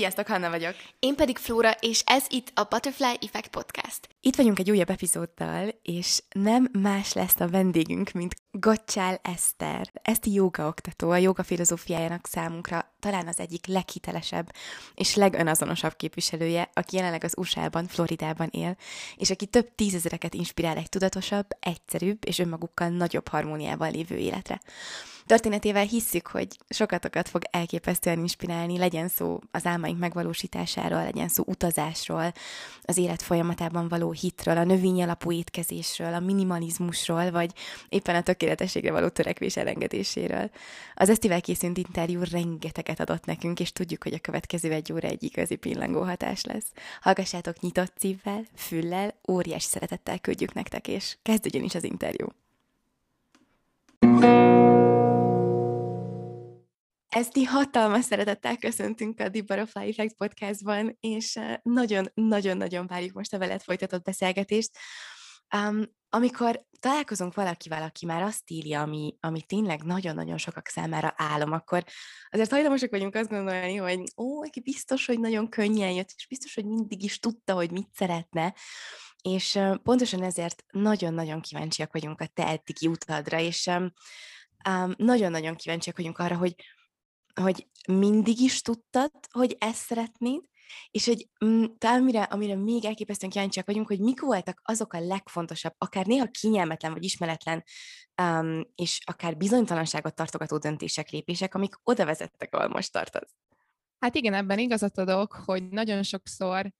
Sziasztok, Hanna vagyok. Én pedig Flóra, és ez itt a Butterfly Effect Podcast. Itt vagyunk egy újabb epizóddal, és nem más lesz a vendégünk, mint Gocsál Eszter. Eszti joga oktató, a joga filozófiájának számunkra talán az egyik leghitelesebb és legönazonosabb képviselője, aki jelenleg az USA-ban, Floridában él, és aki több tízezereket inspirál egy tudatosabb, egyszerűbb és önmagukkal nagyobb harmóniával lévő életre. Történetével hisszük, hogy sokatokat fog elképesztően inspirálni, legyen szó az álmaink megvalósításáról, legyen szó utazásról, az élet folyamatában való hitről, a növény alapú étkezésről, a minimalizmusról, vagy éppen a tökéletességre való törekvés elengedéséről. Az esztivel készült interjú rengeteget adott nekünk, és tudjuk, hogy a következő egy óra egy igazi pillangó hatás lesz. Hallgassátok nyitott szívvel, füllel, óriási szeretettel küldjük nektek, és kezdődjön is az interjú. Eszti hatalmas szeretettel köszöntünk a The Butterfly Effect podcastban, és nagyon-nagyon-nagyon várjuk most a veled folytatott beszélgetést. Um, amikor találkozunk valakivel, aki már azt írja, ami, ami tényleg nagyon-nagyon sokak számára álom, akkor azért hajlamosak vagyunk azt gondolni, hogy ó, aki biztos, hogy nagyon könnyen jött, és biztos, hogy mindig is tudta, hogy mit szeretne, és uh, pontosan ezért nagyon-nagyon kíváncsiak vagyunk a te eddigi utadra, és um, nagyon-nagyon kíváncsiak vagyunk arra, hogy hogy mindig is tudtad, hogy ezt szeretnéd, és hogy mm, talán amire, amire még elképesztően kíváncsiak vagyunk, hogy mik voltak azok a legfontosabb, akár néha kényelmetlen vagy ismeretlen, um, és akár bizonytalanságot tartogató döntések, lépések, amik oda vezettek, ahol most tartasz. Hát igen, ebben igazat adok, hogy nagyon sokszor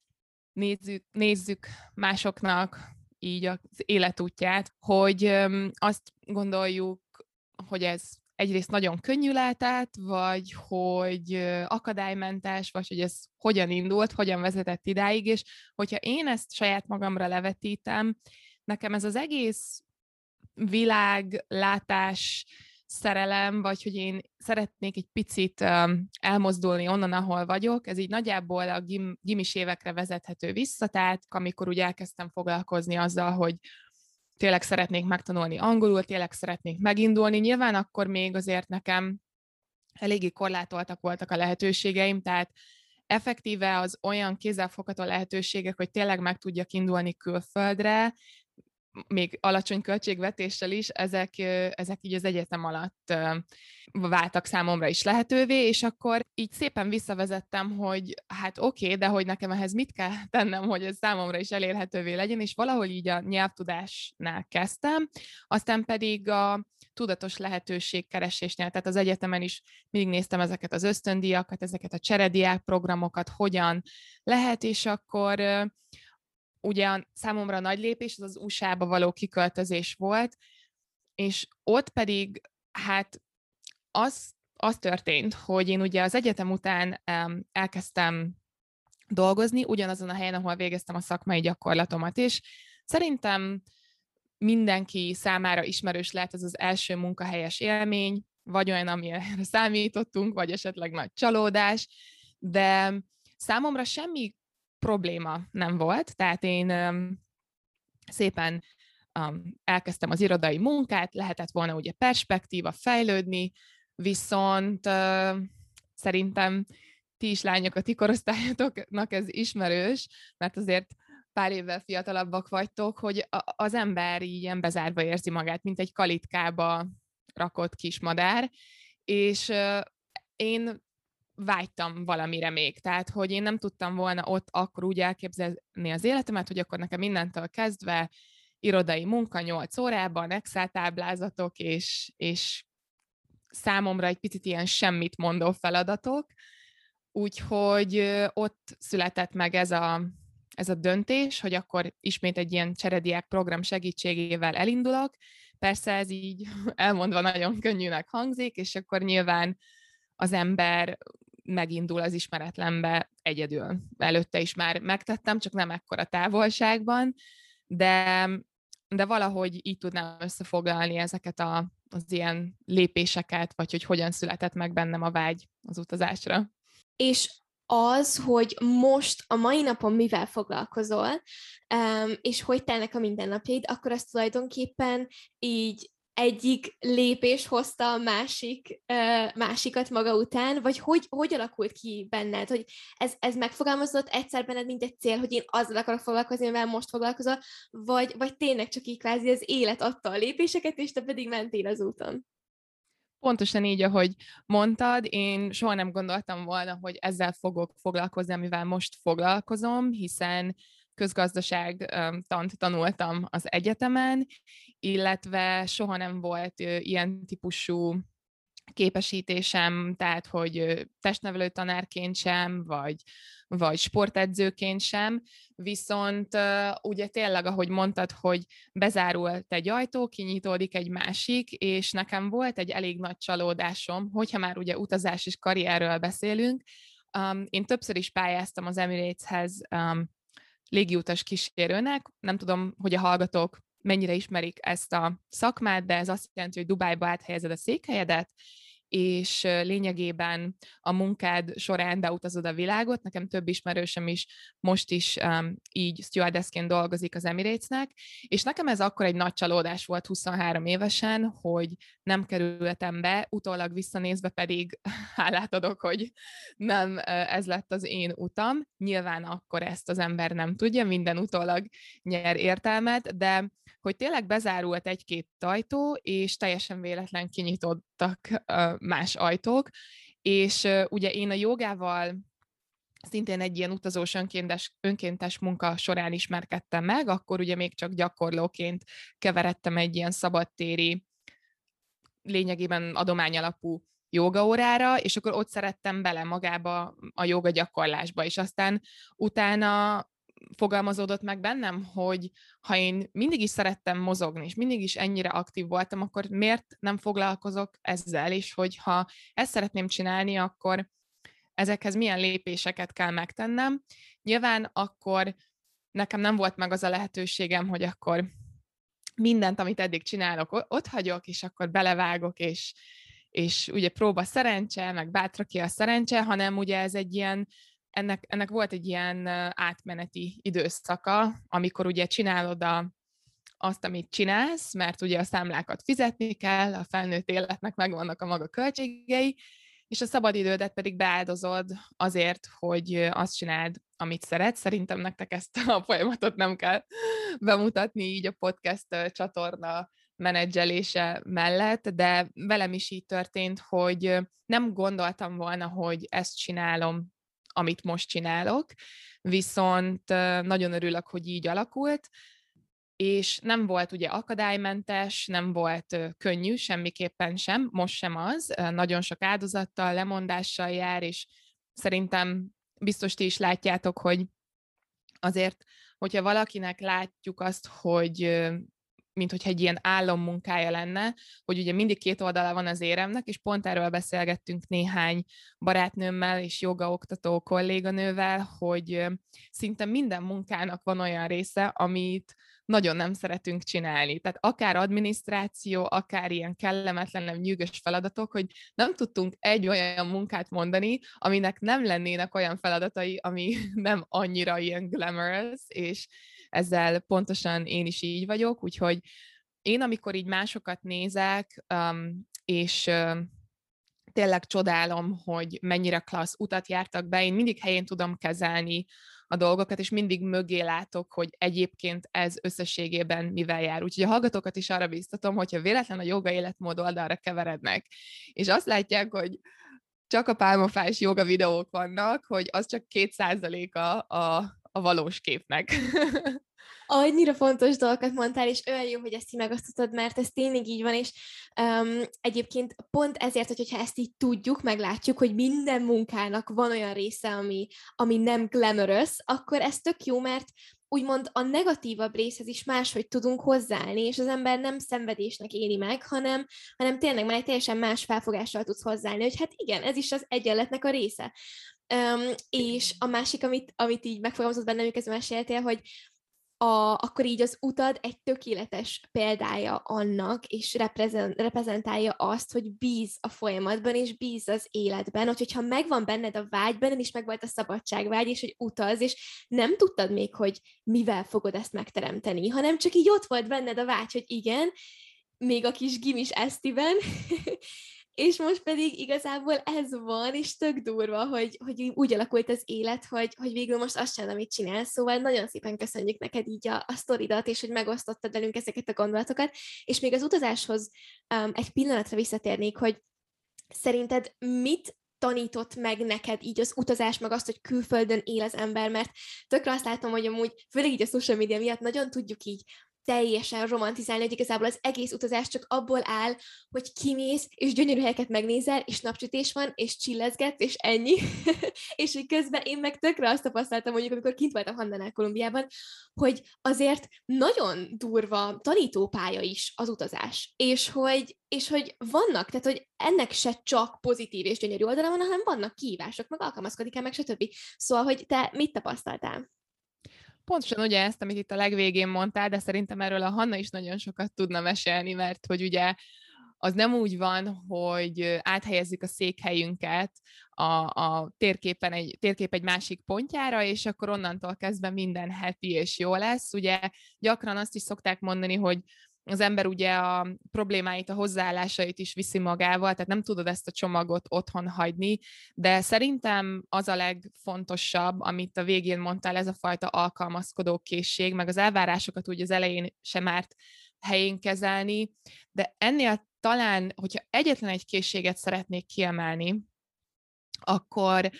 nézzük, nézzük másoknak így az életútját, hogy azt gondoljuk, hogy ez egyrészt nagyon könnyű lehet át, vagy hogy akadálymentes, vagy hogy ez hogyan indult, hogyan vezetett idáig, és hogyha én ezt saját magamra levetítem, nekem ez az egész világlátás, szerelem, vagy hogy én szeretnék egy picit elmozdulni onnan, ahol vagyok, ez így nagyjából a gim, gimis évekre vezethető vissza, tehát amikor úgy elkezdtem foglalkozni azzal, hogy tényleg szeretnék megtanulni angolul, tényleg szeretnék megindulni. Nyilván akkor még azért nekem eléggé korlátoltak voltak a lehetőségeim, tehát effektíve az olyan kézzelfogható lehetőségek, hogy tényleg meg tudjak indulni külföldre, még alacsony költségvetéssel is, ezek, ezek így az egyetem alatt váltak számomra is lehetővé, és akkor így szépen visszavezettem, hogy hát oké, okay, de hogy nekem ehhez mit kell tennem, hogy ez számomra is elérhetővé legyen, és valahol így a nyelvtudásnál kezdtem, aztán pedig a tudatos lehetőségkeresésnél, tehát az egyetemen is mindig néztem ezeket az ösztöndiakat, ezeket a cserediák programokat, hogyan lehet, és akkor ugye számomra nagy lépés az az USA-ba való kiköltözés volt, és ott pedig hát az, az történt, hogy én ugye az egyetem után um, elkezdtem dolgozni, ugyanazon a helyen, ahol végeztem a szakmai gyakorlatomat is. Szerintem mindenki számára ismerős lehet ez az első munkahelyes élmény, vagy olyan, amire számítottunk, vagy esetleg nagy csalódás, de számomra semmi probléma nem volt, tehát én szépen elkezdtem az irodai munkát, lehetett volna ugye perspektíva, fejlődni, viszont szerintem ti is lányok, a ti korosztályotoknak ez ismerős, mert azért pár évvel fiatalabbak vagytok, hogy az ember ilyen bezárva érzi magát, mint egy kalitkába rakott kis madár, és én vágytam valamire még. Tehát, hogy én nem tudtam volna ott akkor úgy elképzelni az életemet, hogy akkor nekem mindentől kezdve irodai munka 8 órában, Excel táblázatok, és, és számomra egy picit ilyen semmit mondó feladatok. Úgyhogy ott született meg ez a, ez a döntés, hogy akkor ismét egy ilyen cserediák program segítségével elindulok. Persze ez így elmondva nagyon könnyűnek hangzik, és akkor nyilván az ember megindul az ismeretlenbe egyedül. Előtte is már megtettem, csak nem ekkora távolságban, de, de valahogy így tudnám összefoglalni ezeket a, az ilyen lépéseket, vagy hogy hogyan született meg bennem a vágy az utazásra. És az, hogy most a mai napon mivel foglalkozol, és hogy telnek a mindennapjaid, akkor azt tulajdonképpen így egyik lépés hozta a másik, másikat maga után, vagy hogy, hogy alakult ki benned, hogy ez, ez megfogalmazott egyszer benned, mint egy cél, hogy én azzal akarok foglalkozni, amivel most foglalkozol, vagy, vagy tényleg csak így kvázi az élet adta a lépéseket, és te pedig mentél az úton? Pontosan így, ahogy mondtad, én soha nem gondoltam volna, hogy ezzel fogok foglalkozni, amivel most foglalkozom, hiszen közgazdaság tant tanultam az egyetemen, illetve soha nem volt ilyen típusú képesítésem, tehát hogy testnevelő tanárként sem, vagy, vagy sportedzőként sem, viszont ugye tényleg, ahogy mondtad, hogy bezárult egy ajtó, kinyitódik egy másik, és nekem volt egy elég nagy csalódásom, hogyha már ugye utazás és karrierről beszélünk, um, én többször is pályáztam az Emirateshez um, légiutas kísérőnek, nem tudom, hogy a hallgatók mennyire ismerik ezt a szakmát, de ez azt jelenti, hogy Dubájba áthelyezed a székhelyedet, és lényegében a munkád során beutazod a világot. Nekem több ismerősöm is most is um, így stewardessként dolgozik az Emiratesnek, és nekem ez akkor egy nagy csalódás volt 23 évesen, hogy nem kerültem be, utólag visszanézve pedig hálát adok, hogy nem ez lett az én utam. Nyilván akkor ezt az ember nem tudja, minden utólag nyer értelmet, de hogy tényleg bezárult egy-két ajtó, és teljesen véletlen kinyitottak más ajtók, és ugye én a jogával szintén egy ilyen utazós önkéntes, önkéntes munka során ismerkedtem meg, akkor ugye még csak gyakorlóként keveredtem egy ilyen szabadtéri, lényegében adományalapú jogaórára, és akkor ott szerettem bele magába a joga gyakorlásba, és aztán utána fogalmazódott meg bennem, hogy ha én mindig is szerettem mozogni, és mindig is ennyire aktív voltam, akkor miért nem foglalkozok ezzel, és hogyha ezt szeretném csinálni, akkor ezekhez milyen lépéseket kell megtennem. Nyilván akkor nekem nem volt meg az a lehetőségem, hogy akkor mindent, amit eddig csinálok, ott hagyok, és akkor belevágok, és, és ugye próba szerencse, meg bátra ki a szerencse, hanem ugye ez egy ilyen ennek, ennek volt egy ilyen átmeneti időszaka, amikor ugye csinálod a, azt, amit csinálsz, mert ugye a számlákat fizetni kell, a felnőtt életnek megvannak a maga költségei, és a szabadidődet pedig beáldozod azért, hogy azt csináld, amit szeretsz. Szerintem nektek ezt a folyamatot nem kell bemutatni így a podcast csatorna menedzselése mellett, de velem is így történt, hogy nem gondoltam volna, hogy ezt csinálom amit most csinálok, viszont nagyon örülök, hogy így alakult, és nem volt ugye akadálymentes, nem volt könnyű, semmiképpen sem, most sem az, nagyon sok áldozattal, lemondással jár, és szerintem biztos ti is látjátok, hogy azért, hogyha valakinek látjuk azt, hogy mint hogyha egy ilyen álommunkája lenne, hogy ugye mindig két oldala van az éremnek, és pont erről beszélgettünk néhány barátnőmmel és jogaoktató kolléganővel, hogy szinte minden munkának van olyan része, amit nagyon nem szeretünk csinálni. Tehát akár adminisztráció, akár ilyen kellemetlen, nyűgös feladatok, hogy nem tudtunk egy olyan munkát mondani, aminek nem lennének olyan feladatai, ami nem annyira ilyen glamorous, és ezzel pontosan én is így vagyok, úgyhogy én, amikor így másokat nézek, um, és um, tényleg csodálom, hogy mennyire klassz utat jártak be, én mindig helyén tudom kezelni a dolgokat, és mindig mögé látok, hogy egyébként ez összességében mivel jár. Úgyhogy a hallgatókat is arra biztatom, hogyha véletlen a joga életmód oldalra keverednek, és azt látják, hogy csak a pálmafás joga videók vannak, hogy az csak két százaléka a, a valós képnek. Annyira fontos dolgokat mondtál, és olyan jó, hogy ezt így megosztottad, mert ez tényleg így van, és um, egyébként pont ezért, hogy, hogyha ezt így tudjuk, meglátjuk, hogy minden munkának van olyan része, ami, ami nem glamorous, akkor ez tök jó, mert úgymond a negatívabb részhez is máshogy tudunk hozzáállni, és az ember nem szenvedésnek éli meg, hanem, hanem tényleg már egy teljesen más felfogással tudsz hozzáállni, hogy hát igen, ez is az egyenletnek a része. Um, és a másik, amit, amit így megfogalmazott bennem, amikor meséltél, hogy a, akkor így az utad egy tökéletes példája annak, és reprezent, reprezentálja azt, hogy bíz a folyamatban, és bíz az életben, hogy, hogyha megvan benned a vágy, benned is megvolt a szabadságvágy, és hogy utaz, és nem tudtad még, hogy mivel fogod ezt megteremteni, hanem csak így ott volt benned a vágy, hogy igen, még a kis gimis esztiben, és most pedig igazából ez van, és tök durva, hogy, hogy úgy alakult az élet, hogy, hogy végül most azt sem, amit csinálsz, szóval nagyon szépen köszönjük neked így a, a sztoridat, és hogy megosztottad velünk ezeket a gondolatokat, és még az utazáshoz um, egy pillanatra visszatérnék, hogy szerinted mit tanított meg neked így az utazás, meg azt, hogy külföldön él az ember, mert tökre azt látom, hogy amúgy, főleg így a social media miatt nagyon tudjuk így teljesen romantizálni, hogy igazából az egész utazás csak abból áll, hogy kimész, és gyönyörű helyeket megnézel, és napsütés van, és csillezget, és ennyi. és hogy közben én meg tökre azt tapasztaltam, mondjuk, amikor kint voltam Hannánál Kolumbiában, hogy azért nagyon durva tanítópálya is az utazás. És hogy, és hogy vannak, tehát hogy ennek se csak pozitív és gyönyörű oldala van, hanem vannak kihívások, meg alkalmazkodik el, meg stb. Szóval, hogy te mit tapasztaltál? Pontosan ugye ezt, amit itt a legvégén mondtál, de szerintem erről a Hanna is nagyon sokat tudna mesélni, mert hogy ugye az nem úgy van, hogy áthelyezzük a székhelyünket a, a térképen egy, térkép egy másik pontjára, és akkor onnantól kezdve minden heti és jó lesz. Ugye gyakran azt is szokták mondani, hogy az ember ugye a problémáit, a hozzáállásait is viszi magával, tehát nem tudod ezt a csomagot otthon hagyni, de szerintem az a legfontosabb, amit a végén mondtál, ez a fajta alkalmazkodó készség, meg az elvárásokat úgy az elején sem árt helyén kezelni, de ennél talán, hogyha egyetlen egy készséget szeretnék kiemelni, akkor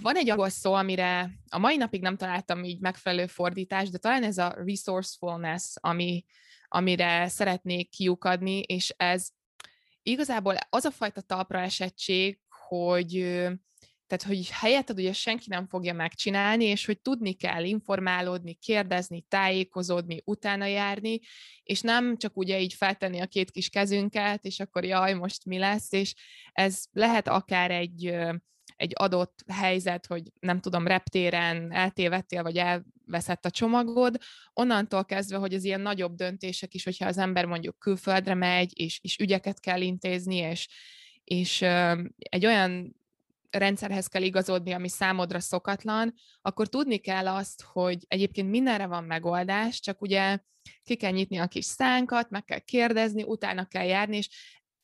van egy angol szó, amire a mai napig nem találtam így megfelelő fordítást, de talán ez a resourcefulness, ami, amire szeretnék kiukadni, és ez igazából az a fajta talpra esettség, hogy tehát, hogy helyetted ugye senki nem fogja megcsinálni, és hogy tudni kell informálódni, kérdezni, tájékozódni, utána járni, és nem csak ugye így feltenni a két kis kezünket, és akkor jaj, most mi lesz, és ez lehet akár egy egy adott helyzet, hogy nem tudom, reptéren eltévettél, vagy elveszett a csomagod, onnantól kezdve, hogy az ilyen nagyobb döntések is, hogyha az ember mondjuk külföldre megy, és, és ügyeket kell intézni, és, és egy olyan rendszerhez kell igazodni, ami számodra szokatlan, akkor tudni kell azt, hogy egyébként mindenre van megoldás, csak ugye ki kell nyitni a kis szánkat, meg kell kérdezni, utána kell járni, és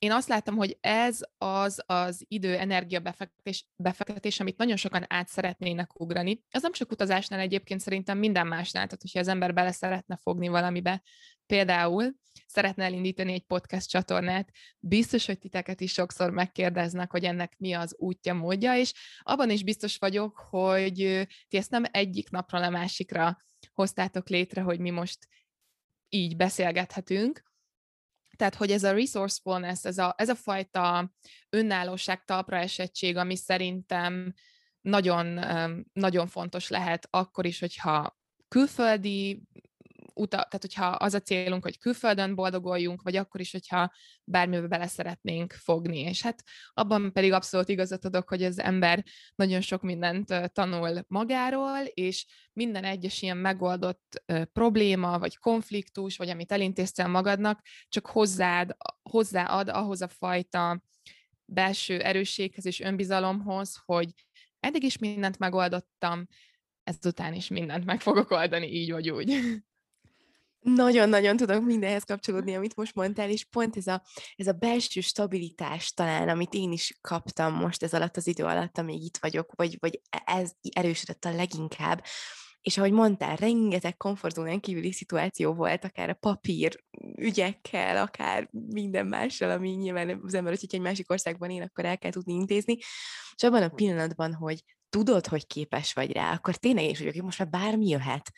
én azt láttam, hogy ez az az idő, energia befektetés, befektetés, amit nagyon sokan át szeretnének ugrani. Ez nem csak utazásnál egyébként szerintem minden másnál, tehát hogyha az ember bele szeretne fogni valamibe, például szeretne elindítani egy podcast csatornát, biztos, hogy titeket is sokszor megkérdeznek, hogy ennek mi az útja, módja, és abban is biztos vagyok, hogy ti ezt nem egyik napra a másikra hoztátok létre, hogy mi most így beszélgethetünk, tehát, hogy ez a resourcefulness, ez a, ez a fajta önállóság, talpra esettség, ami szerintem nagyon, nagyon fontos lehet akkor is, hogyha külföldi uta, tehát hogyha az a célunk, hogy külföldön boldoguljunk, vagy akkor is, hogyha bármibe bele szeretnénk fogni. És hát abban pedig abszolút igazat adok, hogy az ember nagyon sok mindent tanul magáról, és minden egyes ilyen megoldott probléma, vagy konfliktus, vagy amit elintéztél magadnak, csak hozzáad, hozzáad ahhoz a fajta belső erősséghez és önbizalomhoz, hogy eddig is mindent megoldottam, ezután is mindent meg fogok oldani így vagy úgy. Nagyon-nagyon tudok mindenhez kapcsolódni, amit most mondtál, és pont ez a, ez a belső stabilitás talán, amit én is kaptam most ez alatt az idő alatt, amíg itt vagyok, vagy, vagy ez erősödött a leginkább, és ahogy mondtál, rengeteg komfortzónán kívüli szituáció volt, akár a papír ügyekkel, akár minden mással, ami nyilván az ember, hogy egy másik országban él, akkor el kell tudni intézni. És abban a pillanatban, hogy tudod, hogy képes vagy rá, akkor tényleg is vagyok, hogy most már bármi jöhet,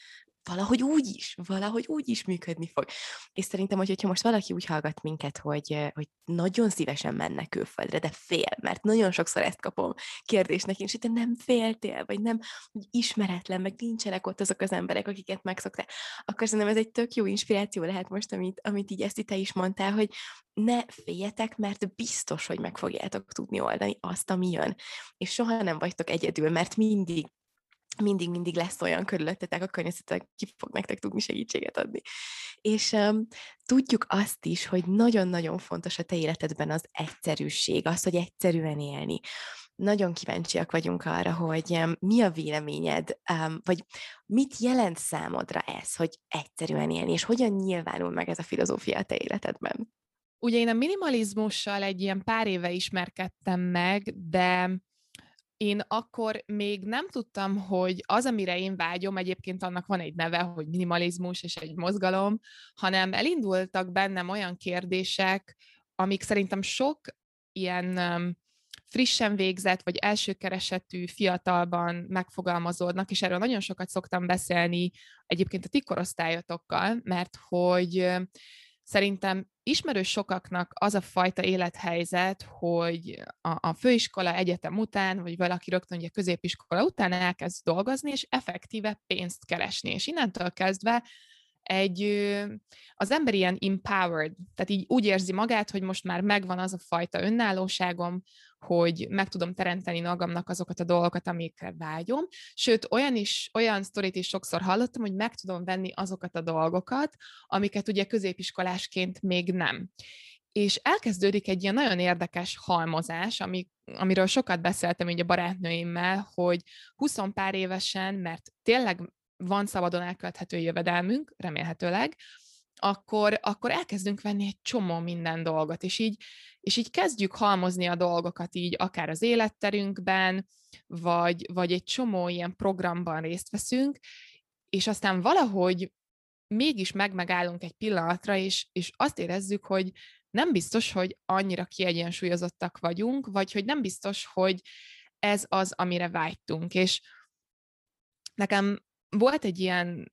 valahogy úgy is, valahogy úgy is működni fog. És szerintem, hogy, hogyha most valaki úgy hallgat minket, hogy, hogy nagyon szívesen menne külföldre, de fél, mert nagyon sokszor ezt kapom kérdésnek hogy te nem féltél, vagy nem hogy ismeretlen, meg nincsenek ott azok az emberek, akiket megszoktál, akkor szerintem ez egy tök jó inspiráció lehet most, amit, amit így ezt te is mondtál, hogy ne féljetek, mert biztos, hogy meg fogjátok tudni oldani azt, ami jön. És soha nem vagytok egyedül, mert mindig mindig-mindig lesz olyan körülöttetek a környezetek, ki fog nektek tudni segítséget adni. És um, tudjuk azt is, hogy nagyon-nagyon fontos a te életedben az egyszerűség, az, hogy egyszerűen élni. Nagyon kíváncsiak vagyunk arra, hogy um, mi a véleményed, um, vagy mit jelent számodra ez, hogy egyszerűen élni, és hogyan nyilvánul meg ez a filozófia a te életedben? Ugye én a minimalizmussal egy ilyen pár éve ismerkedtem meg, de én akkor még nem tudtam, hogy az, amire én vágyom, egyébként annak van egy neve, hogy minimalizmus és egy mozgalom, hanem elindultak bennem olyan kérdések, amik szerintem sok ilyen frissen végzett, vagy első keresetű fiatalban megfogalmazódnak, és erről nagyon sokat szoktam beszélni egyébként a ti korosztályotokkal, mert hogy Szerintem ismerős sokaknak az a fajta élethelyzet, hogy a, a főiskola egyetem után, vagy valaki rögtön ugye középiskola után elkezd dolgozni, és effektíve pénzt keresni. És innentől kezdve egy, az ember ilyen empowered, tehát így úgy érzi magát, hogy most már megvan az a fajta önállóságom, hogy meg tudom teremteni magamnak azokat a dolgokat, amikre vágyom. Sőt, olyan is, olyan sztorit is sokszor hallottam, hogy meg tudom venni azokat a dolgokat, amiket ugye középiskolásként még nem. És elkezdődik egy ilyen nagyon érdekes halmozás, ami, amiről sokat beszéltem így a barátnőimmel, hogy 20 pár évesen, mert tényleg van szabadon elkölthető jövedelmünk, remélhetőleg, akkor, akkor elkezdünk venni egy csomó minden dolgot, és így, és így kezdjük halmozni a dolgokat így akár az életterünkben, vagy, vagy egy csomó ilyen programban részt veszünk, és aztán valahogy mégis megmegállunk egy pillanatra, és, és azt érezzük, hogy nem biztos, hogy annyira kiegyensúlyozottak vagyunk, vagy hogy nem biztos, hogy ez az, amire vágytunk. És nekem volt egy ilyen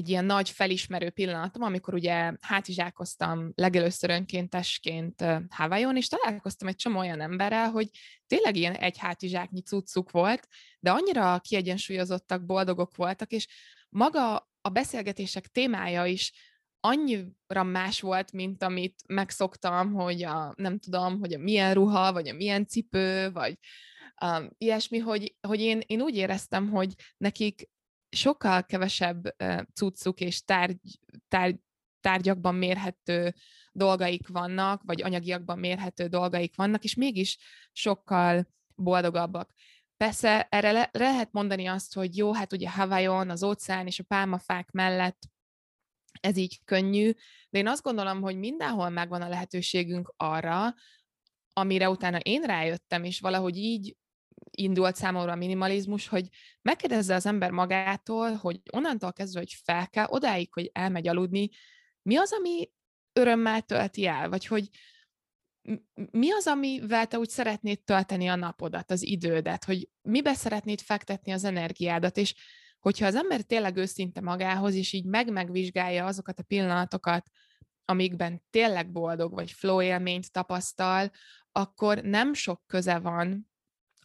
egy ilyen nagy felismerő pillanatom, amikor ugye hátizsákoztam legelőször önkéntesként Hawaiion, és találkoztam egy csomó olyan emberrel, hogy tényleg ilyen egy hátizsáknyi cuccuk volt, de annyira kiegyensúlyozottak, boldogok voltak, és maga a beszélgetések témája is annyira más volt, mint amit megszoktam, hogy a, nem tudom, hogy a milyen ruha, vagy a milyen cipő, vagy um, ilyesmi, hogy, hogy én, én úgy éreztem, hogy nekik sokkal kevesebb cuccuk és tárgy, tárgy, tárgyakban mérhető dolgaik vannak, vagy anyagiakban mérhető dolgaik vannak, és mégis sokkal boldogabbak. Persze erre le- lehet mondani azt, hogy jó, hát ugye Hawaiion, az óceán és a pálmafák mellett ez így könnyű, de én azt gondolom, hogy mindenhol megvan a lehetőségünk arra, amire utána én rájöttem, és valahogy így indult számomra a minimalizmus, hogy megkérdezze az ember magától, hogy onnantól kezdve, hogy fel kell, odáig, hogy elmegy aludni, mi az, ami örömmel tölti el, vagy hogy mi az, amivel te úgy szeretnéd tölteni a napodat, az idődet, hogy mibe szeretnéd fektetni az energiádat, és hogyha az ember tényleg őszinte magához, és így meg-megvizsgálja azokat a pillanatokat, amikben tényleg boldog vagy flow élményt tapasztal, akkor nem sok köze van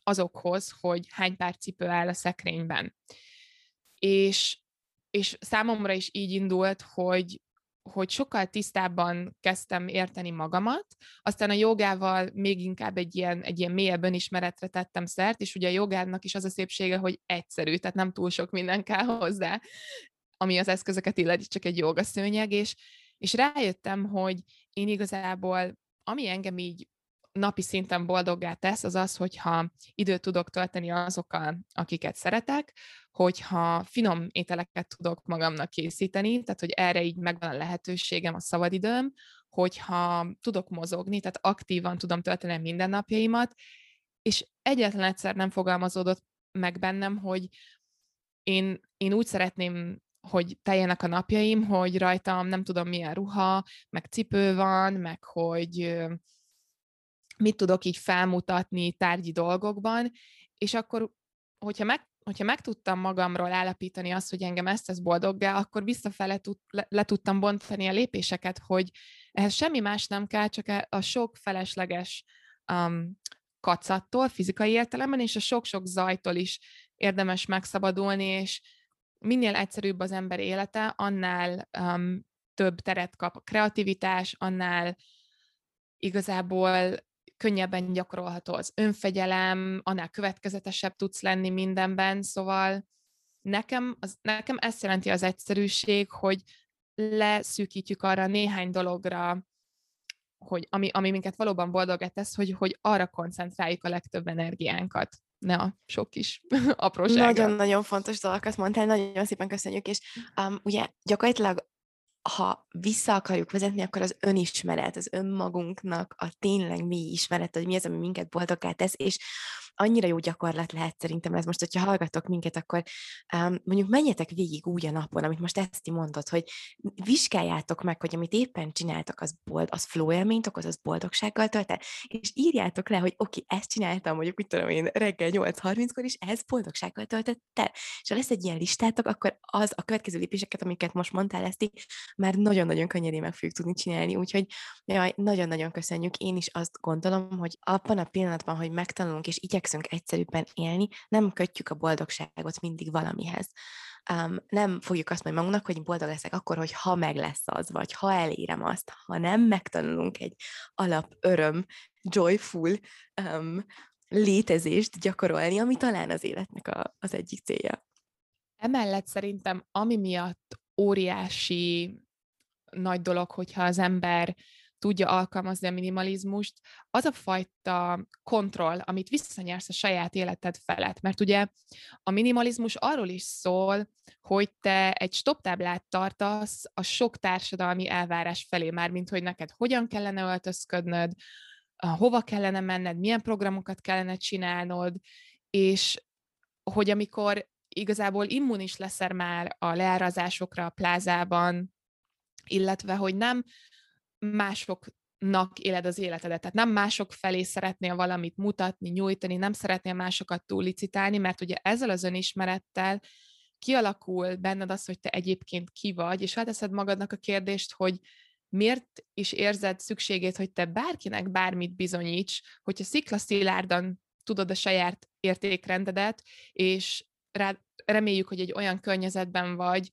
azokhoz, hogy hány pár cipő áll a szekrényben. És, és számomra is így indult, hogy, hogy sokkal tisztábban kezdtem érteni magamat, aztán a jogával még inkább egy ilyen, egy ilyen mélyebb önismeretre tettem szert, és ugye a jogának is az a szépsége, hogy egyszerű, tehát nem túl sok minden kell hozzá, ami az eszközöket illeti, csak egy jogaszőnyeg, és, és rájöttem, hogy én igazából, ami engem így napi szinten boldoggá tesz, az az, hogyha időt tudok tölteni azokkal, akiket szeretek, hogyha finom ételeket tudok magamnak készíteni, tehát hogy erre így megvan a lehetőségem, a szabadidőm, hogyha tudok mozogni, tehát aktívan tudom tölteni a mindennapjaimat, és egyetlen egyszer nem fogalmazódott meg bennem, hogy én, én úgy szeretném hogy teljenek a napjaim, hogy rajtam nem tudom milyen ruha, meg cipő van, meg hogy mit tudok így felmutatni tárgyi dolgokban, és akkor, hogyha meg, hogyha meg tudtam magamról állapítani azt, hogy engem ezt tesz boldoggá, akkor visszafele tud, le, le tudtam bontani a lépéseket, hogy ehhez semmi más nem kell, csak e, a sok felesleges um, kacattól, fizikai értelemben, és a sok-sok zajtól is érdemes megszabadulni, és minél egyszerűbb az ember élete, annál um, több teret kap a kreativitás, annál igazából könnyebben gyakorolható az önfegyelem, annál következetesebb tudsz lenni mindenben, szóval nekem, az, nekem ezt jelenti az egyszerűség, hogy leszűkítjük arra néhány dologra, hogy ami, ami minket valóban boldogát tesz, hogy, hogy arra koncentráljuk a legtöbb energiánkat ne a sok kis apróságra. Nagyon-nagyon fontos dolgokat mondtál, nagyon szépen köszönjük, és um, ugye gyakorlatilag ha vissza akarjuk vezetni, akkor az önismeret, az önmagunknak a tényleg mély ismeret, hogy mi az, ami minket boldogá tesz, és annyira jó gyakorlat lehet szerintem ez most, hogyha hallgatok minket, akkor um, mondjuk menjetek végig úgy a napon, amit most ezt mondod, hogy vizsgáljátok meg, hogy amit éppen csináltak, az bold, az flow élményt okoz, az boldogsággal tölt el, és írjátok le, hogy oké, okay, ezt csináltam, mondjuk, mit tudom én, reggel 8.30-kor, és ez boldogsággal töltött el. És ha lesz egy ilyen listátok, akkor az a következő lépéseket, amiket most mondtál, ezt már nagyon-nagyon könnyedén meg fogjuk tudni csinálni, úgyhogy jaj, nagyon-nagyon köszönjük. Én is azt gondolom, hogy abban a pillanatban, hogy megtanulunk és igyekszünk egyszerűbben élni, nem kötjük a boldogságot mindig valamihez. Um, nem fogjuk azt mondani magunknak, hogy boldog leszek akkor, hogy ha meg lesz az, vagy ha elérem azt, ha nem megtanulunk egy alap öröm, joyful um, létezést gyakorolni, ami talán az életnek a, az egyik célja. Emellett szerintem, ami miatt óriási nagy dolog, hogyha az ember tudja alkalmazni a minimalizmust, az a fajta kontroll, amit visszanyersz a saját életed felett. Mert ugye a minimalizmus arról is szól, hogy te egy stoptáblát tartasz a sok társadalmi elvárás felé, már mint hogy neked hogyan kellene öltözködnöd, hova kellene menned, milyen programokat kellene csinálnod, és hogy amikor igazából immunis leszel már a leárazásokra a plázában, illetve hogy nem másoknak éled az életedet. Tehát nem mások felé szeretnél valamit mutatni, nyújtani, nem szeretnél másokat túllicitálni, mert ugye ezzel az önismerettel kialakul benned az, hogy te egyébként ki vagy, és felteszed magadnak a kérdést, hogy miért is érzed szükségét, hogy te bárkinek bármit bizonyíts, hogyha sziklaszilárdan tudod a saját értékrendedet, és rá, reméljük, hogy egy olyan környezetben vagy,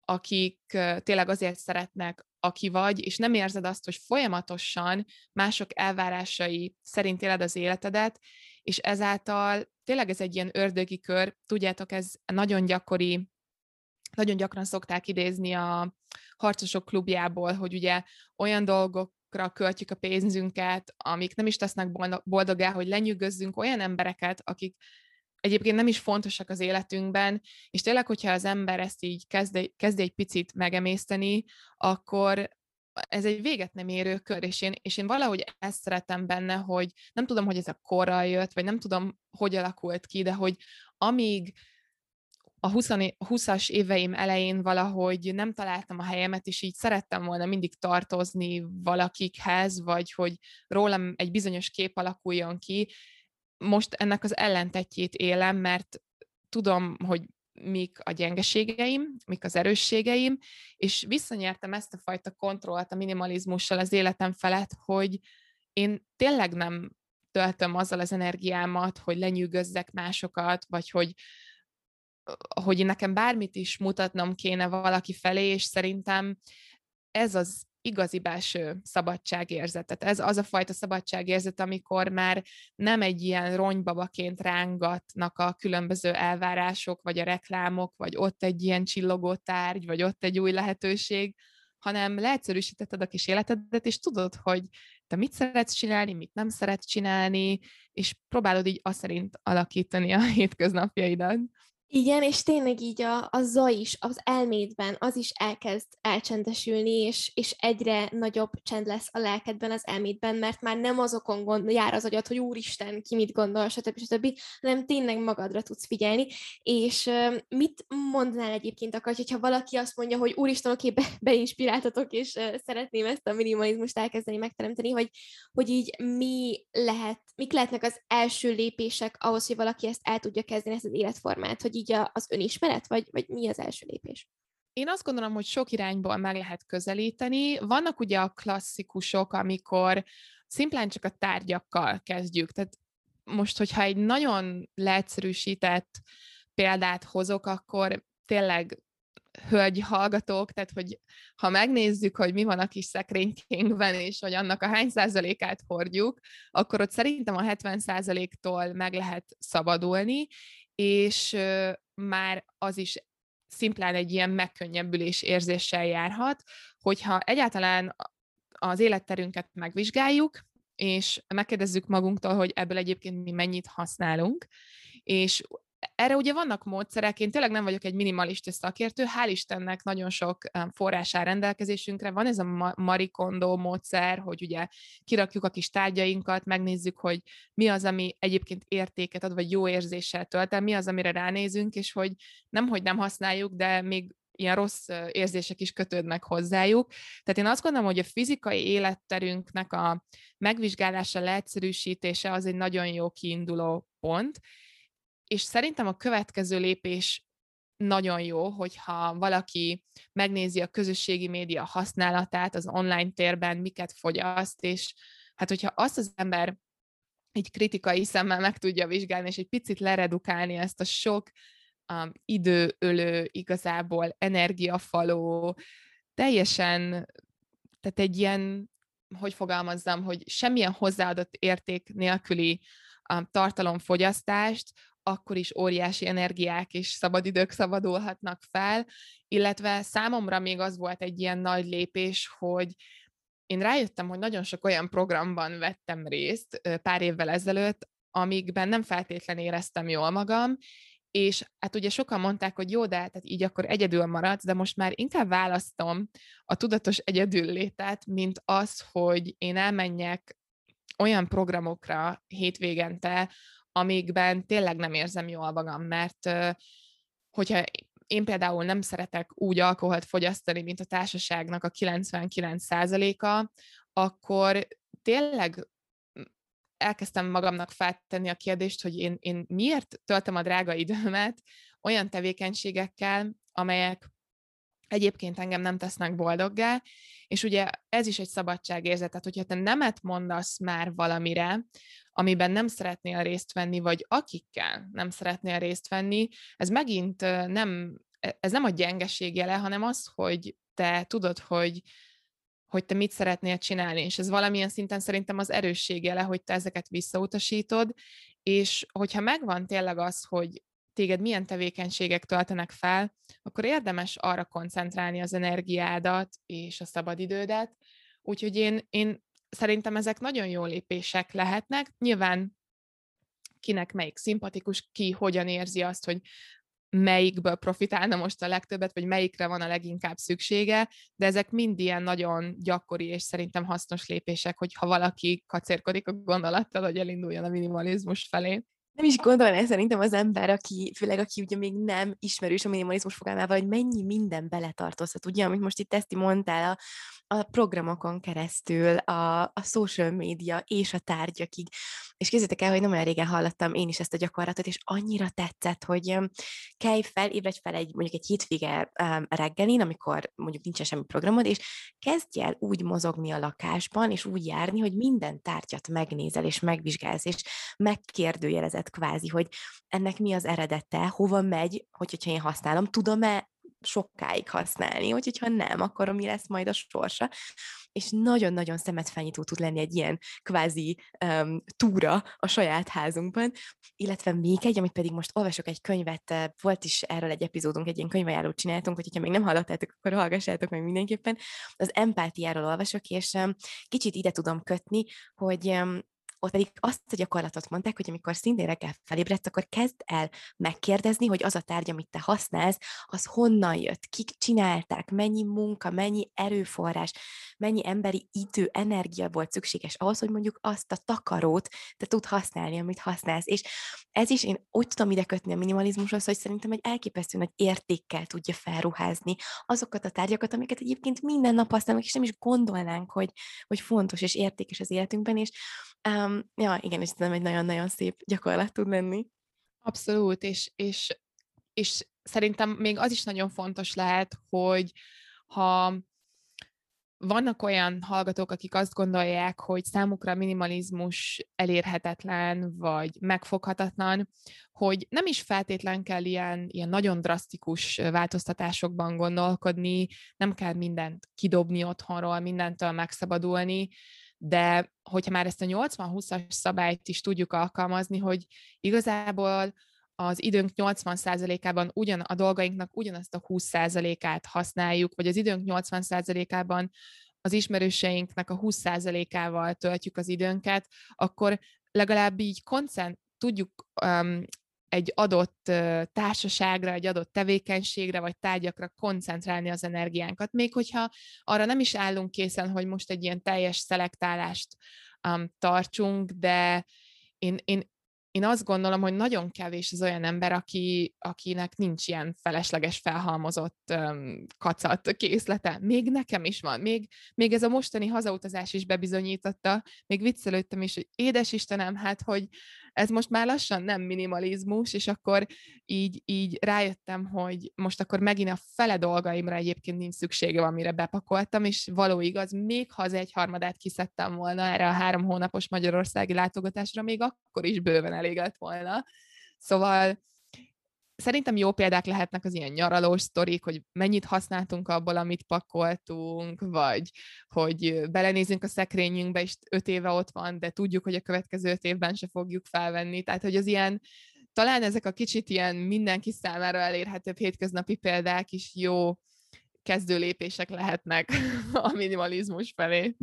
akik tényleg azért szeretnek, aki vagy, és nem érzed azt, hogy folyamatosan mások elvárásai szerint éled az életedet, és ezáltal tényleg ez egy ilyen ördögi kör, tudjátok, ez nagyon gyakori, nagyon gyakran szokták idézni a harcosok klubjából, hogy ugye olyan dolgokra költjük a pénzünket, amik nem is tesznek boldogá, hogy lenyűgözzünk olyan embereket, akik egyébként nem is fontosak az életünkben, és tényleg, hogyha az ember ezt így kezd, kezd egy picit megemészteni, akkor ez egy véget nem érő kör, és én, és én valahogy ezt szeretem benne, hogy nem tudom, hogy ez a korral jött, vagy nem tudom, hogy alakult ki, de hogy amíg a 20, 20-as éveim elején valahogy nem találtam a helyemet, és így szerettem volna mindig tartozni valakikhez, vagy hogy rólam egy bizonyos kép alakuljon ki, most ennek az ellentetjét élem, mert tudom, hogy mik a gyengeségeim, mik az erősségeim, és visszanyertem ezt a fajta kontrollt a minimalizmussal az életem felett, hogy én tényleg nem töltöm azzal az energiámat, hogy lenyűgözzek másokat, vagy hogy, hogy nekem bármit is mutatnom kéne valaki felé, és szerintem ez az igazi belső szabadságérzetet. Ez az a fajta szabadságérzet, amikor már nem egy ilyen ronybabaként rángatnak a különböző elvárások, vagy a reklámok, vagy ott egy ilyen csillogó tárgy, vagy ott egy új lehetőség, hanem leegyszerűsítetted a kis életedet, és tudod, hogy te mit szeretsz csinálni, mit nem szeretsz csinálni, és próbálod így azt szerint alakítani a hétköznapjaidat. Igen, és tényleg így a, a zaj is, az elmédben, az is elkezd elcsendesülni, és, és egyre nagyobb csend lesz a lelkedben, az elmédben, mert már nem azokon gond, jár az agyad, hogy úristen, ki mit gondol, stb. stb., hanem tényleg magadra tudsz figyelni. És mit mondanál egyébként akkor, hogyha valaki azt mondja, hogy úristen, oké, be, beinspiráltatok, és szeretném ezt a minimalizmust elkezdeni megteremteni, hogy, hogy így mi lehet, mik lehetnek az első lépések ahhoz, hogy valaki ezt el tudja kezdeni, ezt az életformát, hogy így a, az önismeret, vagy, vagy mi az első lépés? Én azt gondolom, hogy sok irányból meg lehet közelíteni. Vannak ugye a klasszikusok, amikor szimplán csak a tárgyakkal kezdjük. Tehát most, hogyha egy nagyon leegyszerűsített példát hozok, akkor tényleg hölgy hallgatók, tehát hogy ha megnézzük, hogy mi van a kis szekrénykénkben, és hogy annak a hány százalékát hordjuk, akkor ott szerintem a 70 százaléktól meg lehet szabadulni, és már az is szimplán egy ilyen megkönnyebbülés érzéssel járhat, hogyha egyáltalán az életterünket megvizsgáljuk, és megkérdezzük magunktól, hogy ebből egyébként mi mennyit használunk, és erre ugye vannak módszerek, én tényleg nem vagyok egy minimalista szakértő, hál' Istennek nagyon sok forrás rendelkezésünkre. Van ez a Marikondo módszer, hogy ugye kirakjuk a kis tárgyainkat, megnézzük, hogy mi az, ami egyébként értéket ad, vagy jó érzéssel tölt el, mi az, amire ránézünk, és hogy nem, hogy nem használjuk, de még ilyen rossz érzések is kötődnek hozzájuk. Tehát én azt gondolom, hogy a fizikai életterünknek a megvizsgálása, leegyszerűsítése az egy nagyon jó kiinduló pont, és szerintem a következő lépés nagyon jó, hogyha valaki megnézi a közösségi média használatát az online térben, miket fogyaszt, és hát hogyha azt az ember egy kritikai szemmel meg tudja vizsgálni, és egy picit leredukálni ezt a sok um, időölő, igazából energiafaló, teljesen, tehát egy ilyen, hogy fogalmazzam, hogy semmilyen hozzáadott érték nélküli um, tartalomfogyasztást, akkor is óriási energiák és szabadidők szabadulhatnak fel, illetve számomra még az volt egy ilyen nagy lépés, hogy én rájöttem, hogy nagyon sok olyan programban vettem részt pár évvel ezelőtt, amikben nem feltétlen éreztem jól magam, és hát ugye sokan mondták, hogy jó, de tehát így akkor egyedül maradsz, de most már inkább választom a tudatos egyedüllétet, mint az, hogy én elmenjek olyan programokra hétvégente, amikben tényleg nem érzem jól magam, mert hogyha én például nem szeretek úgy alkoholt fogyasztani, mint a társaságnak a 99%-a, akkor tényleg elkezdtem magamnak feltenni a kérdést, hogy én, én miért töltöm a drága időmet olyan tevékenységekkel, amelyek egyébként engem nem tesznek boldoggá, és ugye ez is egy szabadságérzet, tehát hogyha te nemet mondasz már valamire, amiben nem szeretnél részt venni, vagy akikkel nem szeretnél részt venni, ez megint nem, e, ez nem a gyengeség jele, hanem az, hogy te tudod, hogy, hogy te mit szeretnél csinálni, és ez valamilyen szinten szerintem az erősség jele, hogy te ezeket visszautasítod, és hogyha megvan tényleg az, hogy téged milyen tevékenységek töltenek fel, akkor érdemes arra koncentrálni az energiádat és a szabadidődet. Úgyhogy én, én szerintem ezek nagyon jó lépések lehetnek. Nyilván kinek melyik szimpatikus, ki hogyan érzi azt, hogy melyikből profitálna most a legtöbbet, vagy melyikre van a leginkább szüksége, de ezek mind ilyen nagyon gyakori és szerintem hasznos lépések, hogyha valaki kacérkodik a gondolattal, hogy elinduljon a minimalizmus felé nem is gondolná szerintem az ember, aki, főleg aki ugye még nem ismerős a minimalizmus fogalmával, hogy mennyi minden beletartozhat, ugye, amit most itt Eszti mondtál, a, a programokon keresztül, a, a social media és a tárgyakig. És kézzétek el, hogy nem olyan régen hallottam én is ezt a gyakorlatot, és annyira tetszett, hogy kelj fel, ébredj fel egy, mondjuk egy hétvége reggelin, amikor mondjuk nincsen semmi programod, és kezdj el úgy mozogni a lakásban, és úgy járni, hogy minden tárgyat megnézel, és megvizsgálsz, és megkérdőjelezed kvázi, hogy ennek mi az eredete, hova megy, hogy, hogyha én használom, tudom-e sokáig használni, úgyhogy ha nem, akkor mi lesz majd a sorsa. És nagyon-nagyon szemetfelnyitó tud lenni egy ilyen kvázi um, túra a saját házunkban, illetve még egy, amit pedig most olvasok egy könyvet, volt is erről egy epizódunk, egy ilyen könyvajánlót csináltunk, hogy ha még nem hallottátok, akkor hallgassátok meg mindenképpen. Az empátiáról olvasok, és um, kicsit ide tudom kötni, hogy um, ott pedig azt a gyakorlatot mondták, hogy amikor szintén reggel felébredsz, akkor kezd el megkérdezni, hogy az a tárgy, amit te használsz, az honnan jött, kik csinálták, mennyi munka, mennyi erőforrás, mennyi emberi idő, energia volt szükséges ahhoz, hogy mondjuk azt a takarót te tud használni, amit használsz. És ez is én úgy tudom ide kötni a minimalizmushoz, hogy szerintem egy elképesztő nagy értékkel tudja felruházni azokat a tárgyakat, amiket egyébként minden nap használunk, és nem is gondolnánk, hogy, hogy fontos és értékes az életünkben, és um, ja, igen, és szerintem egy nagyon-nagyon szép gyakorlat tud lenni. Abszolút, és, és, és szerintem még az is nagyon fontos lehet, hogy ha vannak olyan hallgatók, akik azt gondolják, hogy számukra minimalizmus elérhetetlen, vagy megfoghatatlan, hogy nem is feltétlen kell ilyen, ilyen nagyon drasztikus változtatásokban gondolkodni, nem kell mindent kidobni otthonról, mindentől megszabadulni, de hogyha már ezt a 80-20-as szabályt is tudjuk alkalmazni, hogy igazából az időnk 80%-ában ugyan, a dolgainknak ugyanazt a 20%-át használjuk, vagy az időnk 80%-ában az ismerőseinknek a 20%-ával töltjük az időnket, akkor legalább így koncent, tudjuk um, egy adott társaságra, egy adott tevékenységre vagy tárgyakra koncentrálni az energiánkat. Még hogyha arra nem is állunk készen, hogy most egy ilyen teljes szelektálást um, tartsunk, de én, én én azt gondolom, hogy nagyon kevés az olyan ember, aki, akinek nincs ilyen felesleges, felhalmozott um, kacat készlete. Még nekem is van. Még, még ez a mostani hazautazás is bebizonyította. Még viccelődtem is, hogy édes Istenem, hát, hogy ez most már lassan nem minimalizmus, és akkor így, így rájöttem, hogy most akkor megint a fele dolgaimra egyébként nincs szüksége, amire bepakoltam, és való igaz, még ha az egyharmadát kiszedtem volna erre a három hónapos magyarországi látogatásra, még akkor is bőven elég lett volna. Szóval szerintem jó példák lehetnek az ilyen nyaralós sztorik, hogy mennyit használtunk abból, amit pakoltunk, vagy hogy belenézünk a szekrényünkbe, és öt éve ott van, de tudjuk, hogy a következő öt évben se fogjuk felvenni. Tehát, hogy az ilyen, talán ezek a kicsit ilyen mindenki számára elérhetőbb hétköznapi példák is jó kezdő lépések lehetnek a minimalizmus felé.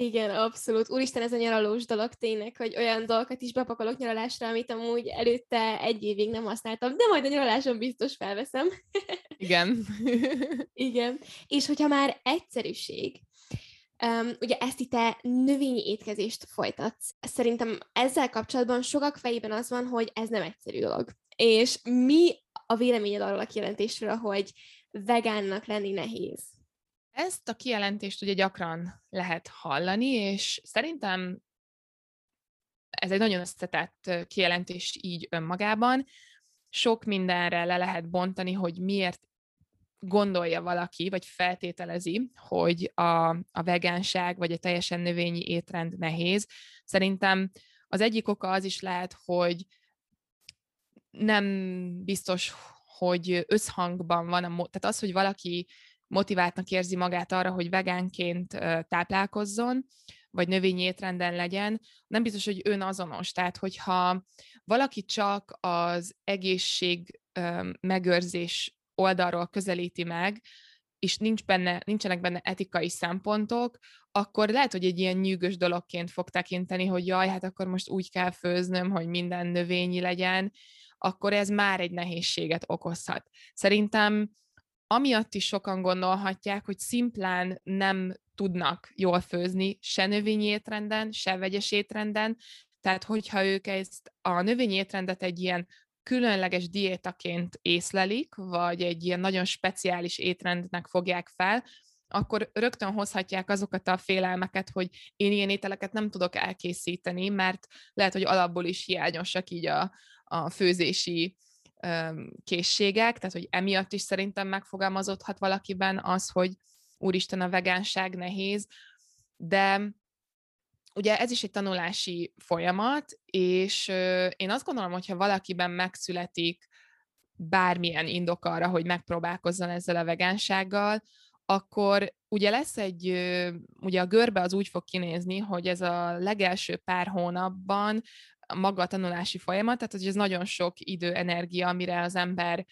Igen, abszolút. Úristen, ez a nyaralós dolog tényleg, hogy olyan dolgokat is bepakolok nyaralásra, amit amúgy előtte egy évig nem használtam, de majd a nyaraláson biztos felveszem. Igen. Igen. És hogyha már egyszerűség, Um, ugye ezt itt te növényi étkezést folytatsz. Szerintem ezzel kapcsolatban sokak fejében az van, hogy ez nem egyszerű dolog. És mi a véleményed arról a kijelentésről, hogy vegánnak lenni nehéz? Ezt a kijelentést ugye gyakran lehet hallani, és szerintem ez egy nagyon összetett kijelentés így önmagában. Sok mindenre le lehet bontani, hogy miért gondolja valaki, vagy feltételezi, hogy a, a vegánság, vagy a teljesen növényi étrend nehéz. Szerintem az egyik oka az is lehet, hogy nem biztos, hogy összhangban van, a, tehát az, hogy valaki motiváltnak érzi magát arra, hogy vegánként táplálkozzon, vagy növényi étrenden legyen, nem biztos, hogy önazonos. Tehát, hogyha valaki csak az egészség megőrzés oldalról közelíti meg, és nincs benne, nincsenek benne etikai szempontok, akkor lehet, hogy egy ilyen nyűgös dologként fog tekinteni, hogy jaj, hát akkor most úgy kell főznöm, hogy minden növényi legyen, akkor ez már egy nehézséget okozhat. Szerintem amiatt is sokan gondolhatják, hogy szimplán nem tudnak jól főzni se növényi étrenden, se vegyes étrenden, tehát hogyha ők ezt a növényi étrendet egy ilyen különleges diétaként észlelik, vagy egy ilyen nagyon speciális étrendnek fogják fel, akkor rögtön hozhatják azokat a félelmeket, hogy én ilyen ételeket nem tudok elkészíteni, mert lehet, hogy alapból is hiányosak így a, a főzési készségek, tehát hogy emiatt is szerintem megfogalmazódhat valakiben az, hogy úristen, a vegánság nehéz, de ugye ez is egy tanulási folyamat, és én azt gondolom, hogyha valakiben megszületik bármilyen indok arra, hogy megpróbálkozzon ezzel a vegánsággal, akkor ugye lesz egy, ugye a görbe az úgy fog kinézni, hogy ez a legelső pár hónapban maga a tanulási folyamat, tehát hogy ez nagyon sok idő, energia, amire az ember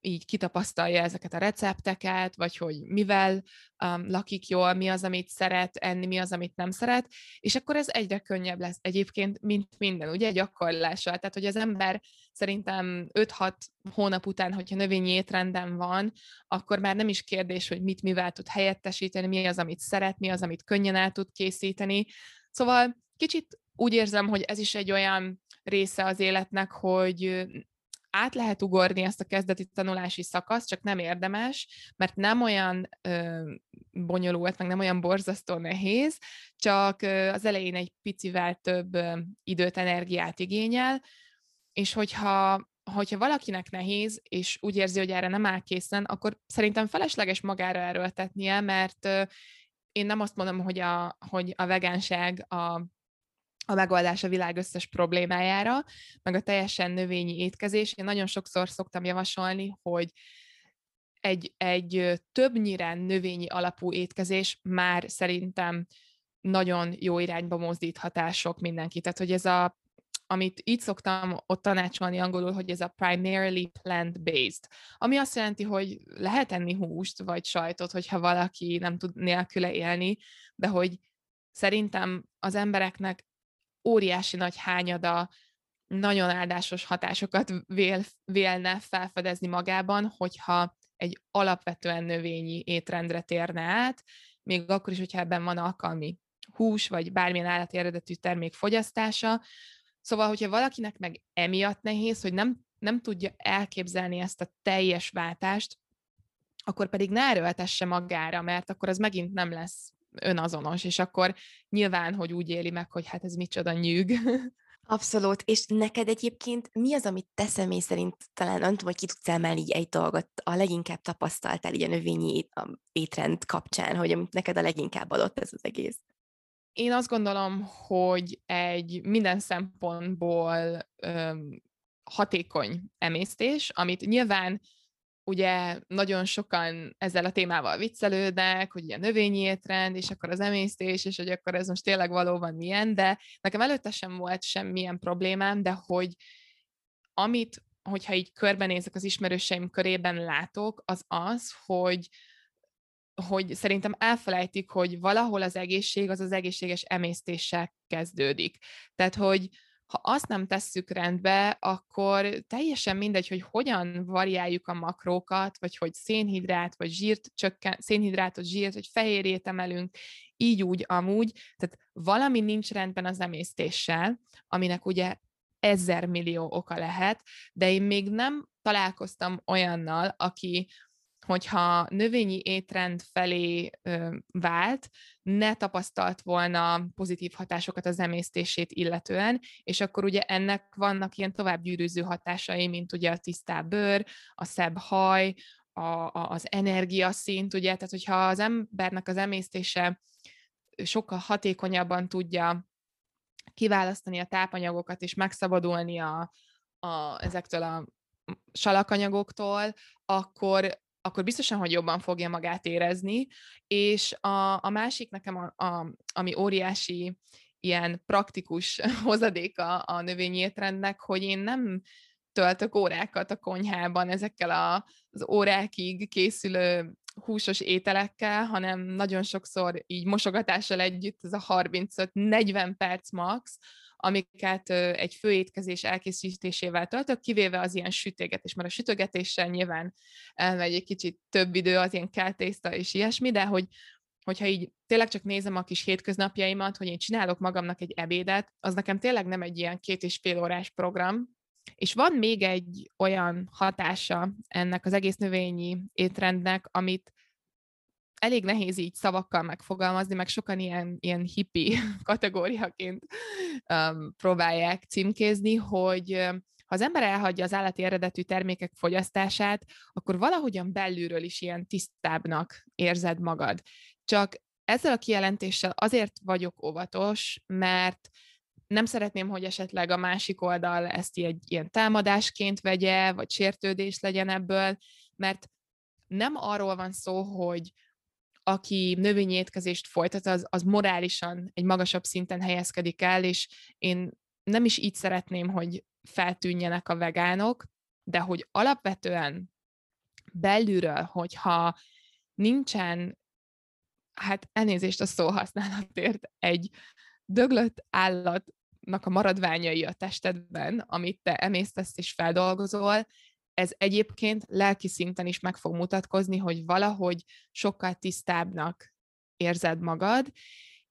így kitapasztalja ezeket a recepteket, vagy hogy mivel um, lakik jól, mi az, amit szeret enni, mi az, amit nem szeret, és akkor ez egyre könnyebb lesz egyébként, mint minden, ugye, gyakorlással. Tehát, hogy az ember szerintem 5-6 hónap után, hogyha növényi étrenden van, akkor már nem is kérdés, hogy mit mivel tud helyettesíteni, mi az, amit szeret, mi az, amit könnyen el tud készíteni. Szóval kicsit úgy érzem, hogy ez is egy olyan része az életnek, hogy át lehet ugorni ezt a kezdeti tanulási szakaszt, csak nem érdemes, mert nem olyan ö, bonyolult, meg nem olyan borzasztó nehéz, csak ö, az elején egy picivel több ö, időt, energiát igényel, és hogyha hogyha valakinek nehéz, és úgy érzi, hogy erre nem áll készen, akkor szerintem felesleges magára erőltetnie, mert ö, én nem azt mondom, hogy a, hogy a vegánság a a megoldás a világ összes problémájára, meg a teljesen növényi étkezés. Én nagyon sokszor szoktam javasolni, hogy egy, egy többnyire növényi alapú étkezés már szerintem nagyon jó irányba mozdíthat sok mindenki. Tehát, hogy ez a amit így szoktam ott tanácsolni angolul, hogy ez a primarily plant-based, ami azt jelenti, hogy lehet enni húst vagy sajtot, hogyha valaki nem tud nélküle élni, de hogy szerintem az embereknek óriási nagy hányada nagyon áldásos hatásokat vél, vélne felfedezni magában, hogyha egy alapvetően növényi étrendre térne át, még akkor is, hogyha ebben van alkalmi hús, vagy bármilyen állati eredetű termék fogyasztása. Szóval, hogyha valakinek meg emiatt nehéz, hogy nem, nem tudja elképzelni ezt a teljes váltást, akkor pedig ne erőltesse magára, mert akkor az megint nem lesz önazonos, és akkor nyilván, hogy úgy éli meg, hogy hát ez micsoda nyűg. Abszolút, és neked egyébként mi az, amit te személy szerint talán nem tudom, hogy ki tudsz emelni így egy dolgot, a leginkább tapasztaltál így a növényi étrend kapcsán, hogy amit neked a leginkább adott ez az egész? Én azt gondolom, hogy egy minden szempontból öm, hatékony emésztés, amit nyilván ugye nagyon sokan ezzel a témával viccelődnek, hogy ilyen növényi étrend, és akkor az emésztés, és hogy akkor ez most tényleg valóban milyen, de nekem előtte sem volt semmilyen problémám, de hogy amit, hogyha így körbenézek az ismerőseim körében látok, az az, hogy hogy szerintem elfelejtik, hogy valahol az egészség az az egészséges emésztéssel kezdődik. Tehát, hogy ha azt nem tesszük rendbe, akkor teljesen mindegy, hogy hogyan variáljuk a makrókat, vagy hogy szénhidrát, vagy zsírt csökken, szénhidrátot, zsírt, vagy fehérjét emelünk, így úgy, amúgy. Tehát valami nincs rendben az emésztéssel, aminek ugye ezer millió oka lehet, de én még nem találkoztam olyannal, aki hogyha növényi étrend felé ö, vált, ne tapasztalt volna pozitív hatásokat az emésztését illetően, és akkor ugye ennek vannak ilyen továbbgyűrűző hatásai, mint ugye a tisztább bőr, a szebb haj, a, a, az energiaszint, ugye, tehát hogyha az embernek az emésztése sokkal hatékonyabban tudja kiválasztani a tápanyagokat és megszabadulni a, a, ezektől a salakanyagoktól, akkor akkor biztosan, hogy jobban fogja magát érezni, és a, a másik nekem, a, a, ami óriási ilyen praktikus hozadéka a növényi étrendnek, hogy én nem töltök órákat a konyhában ezekkel a, az órákig készülő húsos ételekkel, hanem nagyon sokszor így mosogatással együtt, ez a 35-40 perc max, amiket egy főétkezés elkészítésével töltök, kivéve az ilyen sütégetés, mert a sütögetéssel nyilván elmegy egy kicsit több idő, az ilyen keltészta és ilyesmi, de hogy hogyha így tényleg csak nézem a kis hétköznapjaimat, hogy én csinálok magamnak egy ebédet, az nekem tényleg nem egy ilyen két és fél órás program, és van még egy olyan hatása ennek az egész növényi étrendnek, amit elég nehéz így szavakkal megfogalmazni, meg sokan ilyen, ilyen hippi kategóriaként um, próbálják címkézni, hogy ha az ember elhagyja az állati eredetű termékek fogyasztását, akkor valahogyan belülről is ilyen tisztábbnak érzed magad. Csak ezzel a kijelentéssel azért vagyok óvatos, mert nem szeretném, hogy esetleg a másik oldal ezt egy ilyen támadásként vegye, vagy sértődés legyen ebből, mert nem arról van szó, hogy aki növényi étkezést folytat, az, az morálisan egy magasabb szinten helyezkedik el, és én nem is így szeretném, hogy feltűnjenek a vegánok, de hogy alapvetően belülről, hogyha nincsen, hát elnézést a szóhasználatért, egy döglött állatnak a maradványai a testedben, amit te emésztesz és feldolgozol, ez egyébként lelki szinten is meg fog mutatkozni, hogy valahogy sokkal tisztábbnak érzed magad,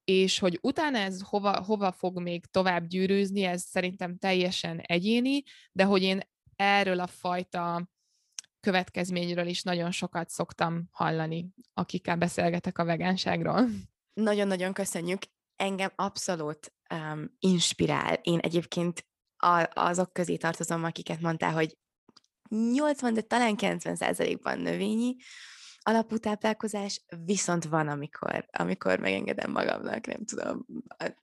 és hogy utána ez hova, hova fog még tovább gyűrűzni, ez szerintem teljesen egyéni, de hogy én erről a fajta következményről is nagyon sokat szoktam hallani, akikkel beszélgetek a vegánságról. Nagyon-nagyon köszönjük. Engem abszolút um, inspirál. Én egyébként a, azok közé tartozom, akiket mondtál, hogy 80, de talán 90 százalékban növényi alapú táplálkozás, viszont van, amikor, amikor megengedem magamnak, nem tudom,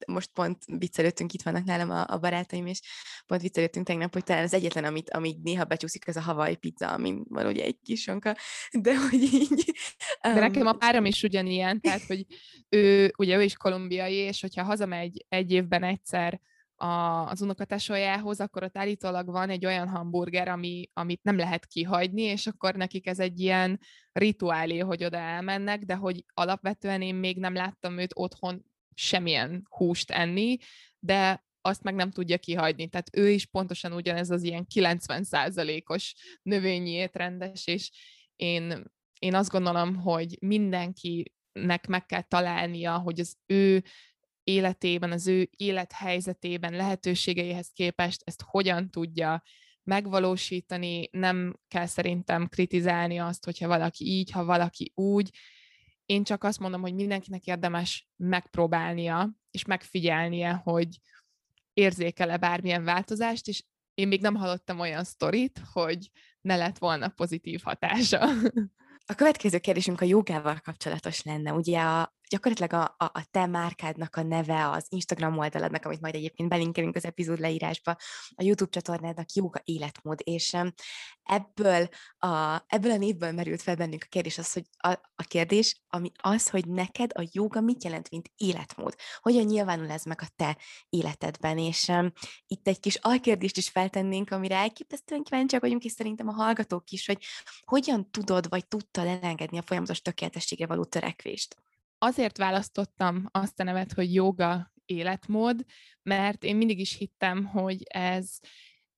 most pont viccelődtünk, itt vannak nálam a, a barátaim, és pont viccelődtünk tegnap, hogy talán az egyetlen, amit, amit néha becsúszik, az a havai pizza, amin van ugye egy kis sonka, de hogy így... Um... De nekem a párom is ugyanilyen, tehát, hogy ő, ugye ő is kolumbiai, és hogyha hazamegy egy évben egyszer a, az unokatesójához, akkor ott állítólag van egy olyan hamburger, ami, amit nem lehet kihagyni, és akkor nekik ez egy ilyen rituálé, hogy oda elmennek, de hogy alapvetően én még nem láttam őt otthon semmilyen húst enni, de azt meg nem tudja kihagyni. Tehát ő is pontosan ugyanez az ilyen 90%-os növényi étrendes, és én, én azt gondolom, hogy mindenkinek meg kell találnia, hogy az ő életében, az ő élethelyzetében, lehetőségeihez képest ezt hogyan tudja megvalósítani, nem kell szerintem kritizálni azt, hogyha valaki így, ha valaki úgy. Én csak azt mondom, hogy mindenkinek érdemes megpróbálnia, és megfigyelnie, hogy érzékel-e bármilyen változást, és én még nem hallottam olyan sztorit, hogy ne lett volna pozitív hatása. A következő kérdésünk a jogával kapcsolatos lenne. Ugye a, gyakorlatilag a, a, a te márkádnak a neve, az Instagram oldaladnak, amit majd egyébként belinkelünk az epizód leírásba, a YouTube csatornádnak joga életmód, és ebből a, ebből a névből merült fel bennünk a kérdés az, hogy a, a kérdés, ami az, hogy neked a joga mit jelent, mint életmód? Hogyan nyilvánul ez meg a te életedben? És um, itt egy kis alkérdést is feltennénk, amire elképesztően kíváncsiak vagyunk, és szerintem a hallgatók is, hogy hogyan tudod, vagy tudtad elengedni a folyamatos tökéletességre való törekvést? Azért választottam azt a nevet, hogy joga életmód, mert én mindig is hittem, hogy ez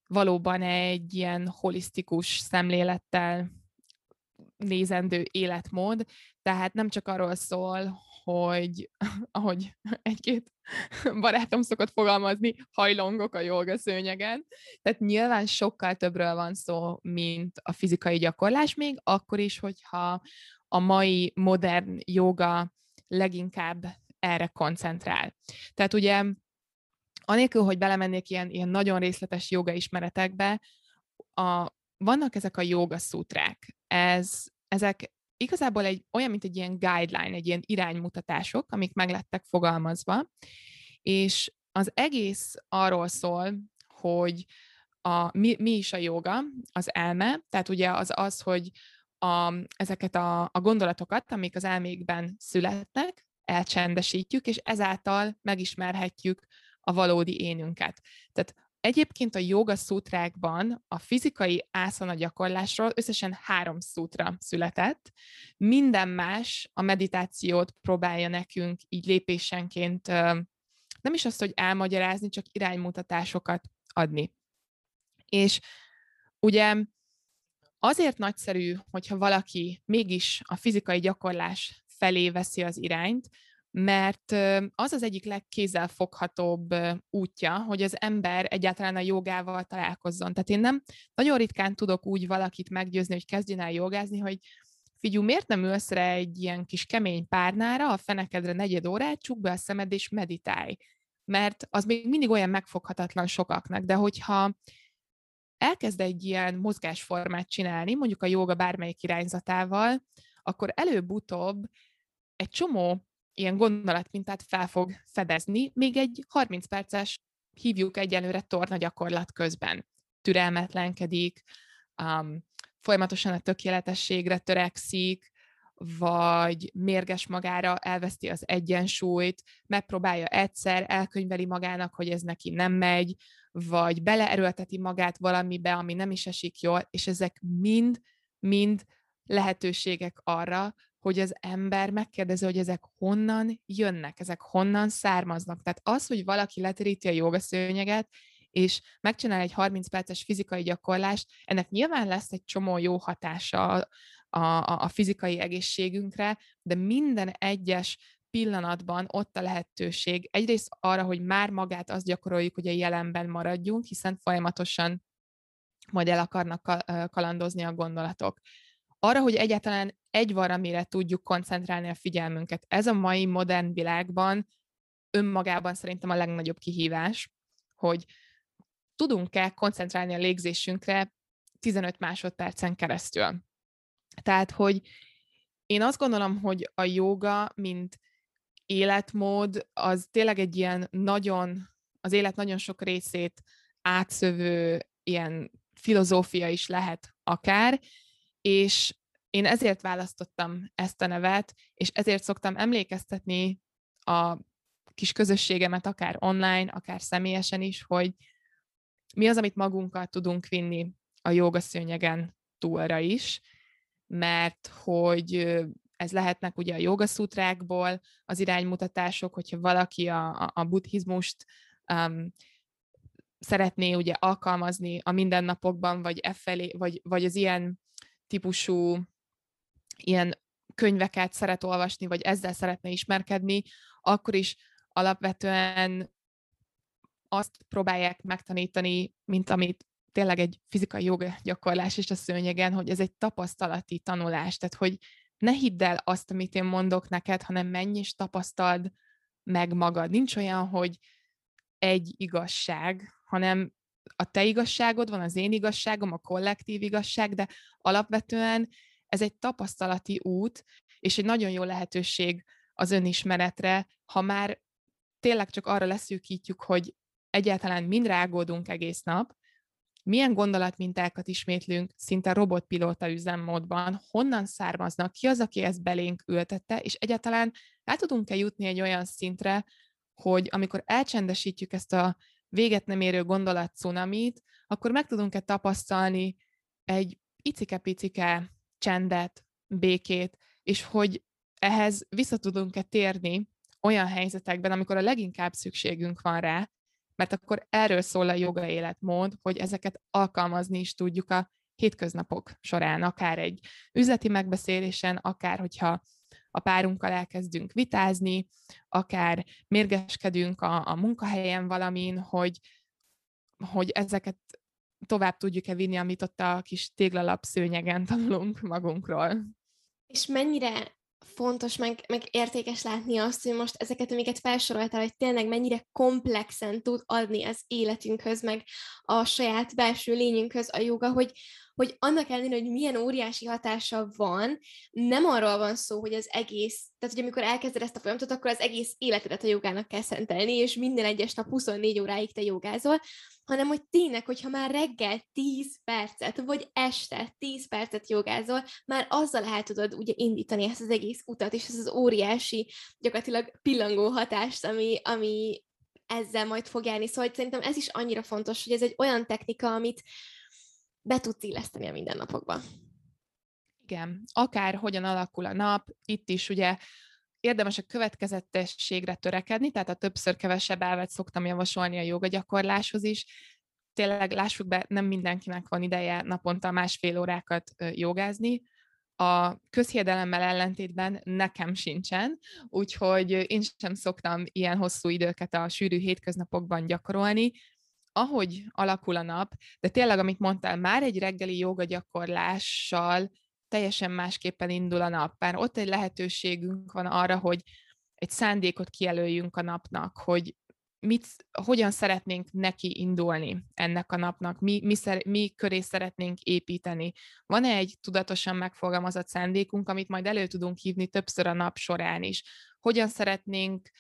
valóban egy ilyen holisztikus szemlélettel nézendő életmód, tehát nem csak arról szól, hogy ahogy egy-két barátom szokott fogalmazni, hajlongok a joga szőnyegen. Tehát nyilván sokkal többről van szó, mint a fizikai gyakorlás, még akkor is, hogyha a mai modern joga leginkább erre koncentrál. Tehát ugye anélkül, hogy belemennék ilyen, ilyen nagyon részletes joga ismeretekbe, a, vannak ezek a joga szutrák. Ez, ezek igazából egy, olyan, mint egy ilyen guideline, egy ilyen iránymutatások, amik meg lettek fogalmazva, és az egész arról szól, hogy a, mi, mi is a joga, az elme, tehát ugye az az, hogy a, ezeket a, a gondolatokat, amik az elmékben születnek, elcsendesítjük, és ezáltal megismerhetjük a valódi énünket. Tehát egyébként a joga szútrákban a fizikai ászana gyakorlásról összesen három szútra született. Minden más a meditációt próbálja nekünk így lépésenként nem is azt, hogy elmagyarázni, csak iránymutatásokat adni. És ugye azért nagyszerű, hogyha valaki mégis a fizikai gyakorlás felé veszi az irányt, mert az az egyik legkézzelfoghatóbb útja, hogy az ember egyáltalán a jogával találkozzon. Tehát én nem nagyon ritkán tudok úgy valakit meggyőzni, hogy kezdjen el jogázni, hogy figyú, miért nem ülsz rá egy ilyen kis kemény párnára, a fenekedre negyed órát, csuk be a szemed és meditálj. Mert az még mindig olyan megfoghatatlan sokaknak, de hogyha elkezd egy ilyen mozgásformát csinálni, mondjuk a joga bármelyik irányzatával, akkor előbb-utóbb egy csomó ilyen gondolatmintát fel fog fedezni, még egy 30 perces hívjuk egyelőre torna gyakorlat közben. Türelmetlenkedik, um, folyamatosan a tökéletességre törekszik, vagy mérges magára, elveszti az egyensúlyt, megpróbálja egyszer, elkönyveli magának, hogy ez neki nem megy, vagy beleerőlteti magát valamibe, ami nem is esik jól, és ezek mind, mind lehetőségek arra, hogy az ember megkérdezi, hogy ezek honnan jönnek, ezek honnan származnak. Tehát az, hogy valaki leteríti a jogaszőnyeget, és megcsinál egy 30 perces fizikai gyakorlást, ennek nyilván lesz egy csomó jó hatása a, a, a fizikai egészségünkre, de minden egyes pillanatban ott a lehetőség egyrészt arra, hogy már magát azt gyakoroljuk, hogy a jelenben maradjunk, hiszen folyamatosan majd el akarnak kalandozni a gondolatok. Arra, hogy egyáltalán egy valamire tudjuk koncentrálni a figyelmünket. Ez a mai modern világban önmagában szerintem a legnagyobb kihívás, hogy tudunk-e koncentrálni a légzésünkre 15 másodpercen keresztül. Tehát, hogy én azt gondolom, hogy a joga, mint életmód, az tényleg egy ilyen nagyon, az élet nagyon sok részét átszövő ilyen filozófia is lehet akár, és én ezért választottam ezt a nevet, és ezért szoktam emlékeztetni a kis közösségemet, akár online, akár személyesen is, hogy mi az, amit magunkkal tudunk vinni a jogaszőnyegen túlra is, mert hogy ez lehetnek ugye a jogaszútrákból az iránymutatások, hogyha valaki a, a, buddhizmust um, szeretné ugye alkalmazni a mindennapokban, vagy e felé, vagy, vagy az ilyen típusú ilyen könyveket szeret olvasni, vagy ezzel szeretne ismerkedni, akkor is alapvetően azt próbálják megtanítani, mint amit tényleg egy fizikai joga gyakorlás is a szőnyegen, hogy ez egy tapasztalati tanulás, tehát hogy ne hidd el azt, amit én mondok neked, hanem menj és tapasztald meg magad. Nincs olyan, hogy egy igazság, hanem a te igazságod van, az én igazságom, a kollektív igazság, de alapvetően ez egy tapasztalati út, és egy nagyon jó lehetőség az önismeretre, ha már tényleg csak arra leszűkítjük, hogy egyáltalán mind rágódunk egész nap, milyen gondolatmintákat ismétlünk szinte robotpilóta üzemmódban, honnan származnak, ki az, aki ezt belénk ültette, és egyáltalán el tudunk-e jutni egy olyan szintre, hogy amikor elcsendesítjük ezt a véget nem érő gondolatcunamit, akkor meg tudunk-e tapasztalni egy icike-picike csendet, békét, és hogy ehhez vissza tudunk-e térni olyan helyzetekben, amikor a leginkább szükségünk van rá, mert akkor erről szól a joga életmód, hogy ezeket alkalmazni is tudjuk a hétköznapok során, akár egy üzleti megbeszélésen, akár hogyha a párunkkal elkezdünk vitázni, akár mérgeskedünk a, a munkahelyen valamin, hogy, hogy ezeket tovább tudjuk-e vinni, amit ott a kis téglalap szőnyegen tanulunk magunkról. És mennyire fontos, meg, meg értékes látni azt, hogy most ezeket, amiket felsoroltál, hogy tényleg mennyire komplexen tud adni az életünkhöz, meg a saját belső lényünkhöz a joga, hogy, hogy annak ellenére, hogy milyen óriási hatása van, nem arról van szó, hogy az egész, tehát hogy amikor elkezded ezt a folyamatot, akkor az egész életedet a jogának kell szentelni, és minden egyes nap 24 óráig te jogázol, hanem hogy tényleg, hogyha már reggel 10 percet, vagy este 10 percet jogázol, már azzal el tudod ugye indítani ezt az egész utat, és ez az óriási, gyakorlatilag pillangó hatást, ami, ami ezzel majd fog járni. Szóval szerintem ez is annyira fontos, hogy ez egy olyan technika, amit be tudsz illeszteni a mindennapokba. Igen, akár hogyan alakul a nap, itt is ugye érdemes a következetességre törekedni, tehát a többször kevesebb elvet szoktam javasolni a joga gyakorláshoz is. Tényleg lássuk be, nem mindenkinek van ideje naponta másfél órákat jogázni, a közhiedelemmel ellentétben nekem sincsen, úgyhogy én sem szoktam ilyen hosszú időket a sűrű hétköznapokban gyakorolni, ahogy alakul a nap, de tényleg, amit mondtál, már egy reggeli joga gyakorlással teljesen másképpen indul a nap. Már ott egy lehetőségünk van arra, hogy egy szándékot kijelöljünk a napnak, hogy mit, hogyan szeretnénk neki indulni ennek a napnak, mi, mi, szer, mi köré szeretnénk építeni. Van-e egy tudatosan megfogalmazott szándékunk, amit majd elő tudunk hívni többször a nap során is? Hogyan szeretnénk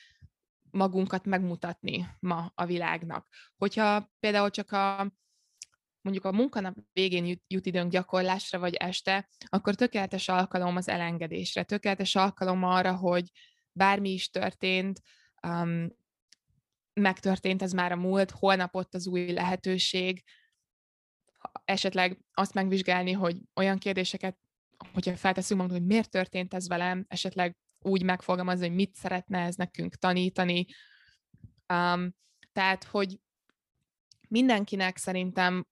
magunkat megmutatni ma a világnak? Hogyha például csak a mondjuk a munkanap végén jut, jut időnk gyakorlásra, vagy este, akkor tökéletes alkalom az elengedésre, tökéletes alkalom arra, hogy bármi is történt, um, megtörtént, ez már a múlt, holnap ott az új lehetőség, esetleg azt megvizsgálni, hogy olyan kérdéseket, hogyha felteszünk magunknak, hogy miért történt ez velem, esetleg úgy megfogalmazni, hogy mit szeretne ez nekünk tanítani. Um, tehát, hogy mindenkinek szerintem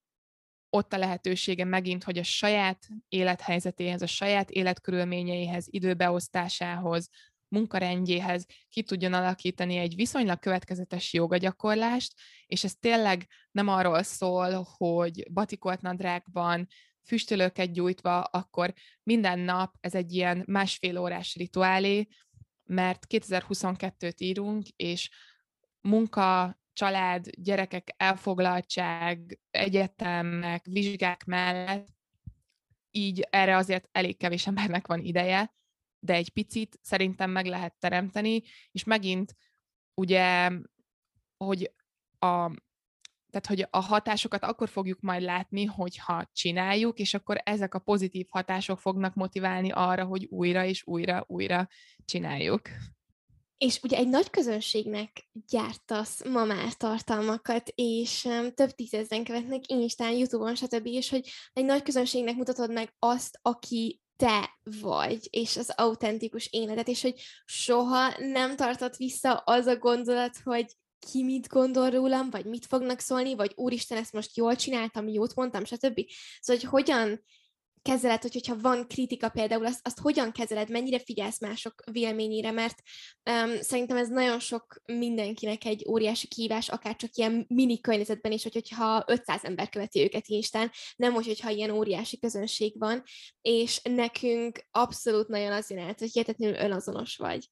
ott a lehetősége megint, hogy a saját élethelyzetéhez, a saját életkörülményeihez, időbeosztásához, munkarendjéhez ki tudjon alakítani egy viszonylag következetes jogagyakorlást, és ez tényleg nem arról szól, hogy batikolt nadrágban, füstölőket gyújtva, akkor minden nap ez egy ilyen másfél órás rituálé, mert 2022-t írunk, és munka, család, gyerekek elfoglaltság, egyetemek, vizsgák mellett, így erre azért elég kevés embernek van ideje, de egy picit szerintem meg lehet teremteni, és megint ugye, hogy a, tehát, hogy a hatásokat akkor fogjuk majd látni, hogyha csináljuk, és akkor ezek a pozitív hatások fognak motiválni arra, hogy újra és újra, újra csináljuk. és ugye egy nagy közönségnek gyártasz ma már tartalmakat, és több tízezren követnek Instán, Youtube-on, stb. És hogy egy nagy közönségnek mutatod meg azt, aki te vagy, és az autentikus életet, és hogy soha nem tartott vissza az a gondolat, hogy ki mit gondol rólam, vagy mit fognak szólni, vagy úristen, ezt most jól csináltam, jót mondtam, stb. Szóval, hogy hogyan kezeled, hogy, hogyha van kritika például, azt, azt hogyan kezeled, mennyire figyelsz mások véleményére, mert um, szerintem ez nagyon sok mindenkinek egy óriási kívás, akár csak ilyen mini környezetben is, hogy, hogyha 500 ember követi őket Instán, nem úgy, hogyha ilyen óriási közönség van, és nekünk abszolút nagyon az jön át, hogy hihetetlenül önazonos vagy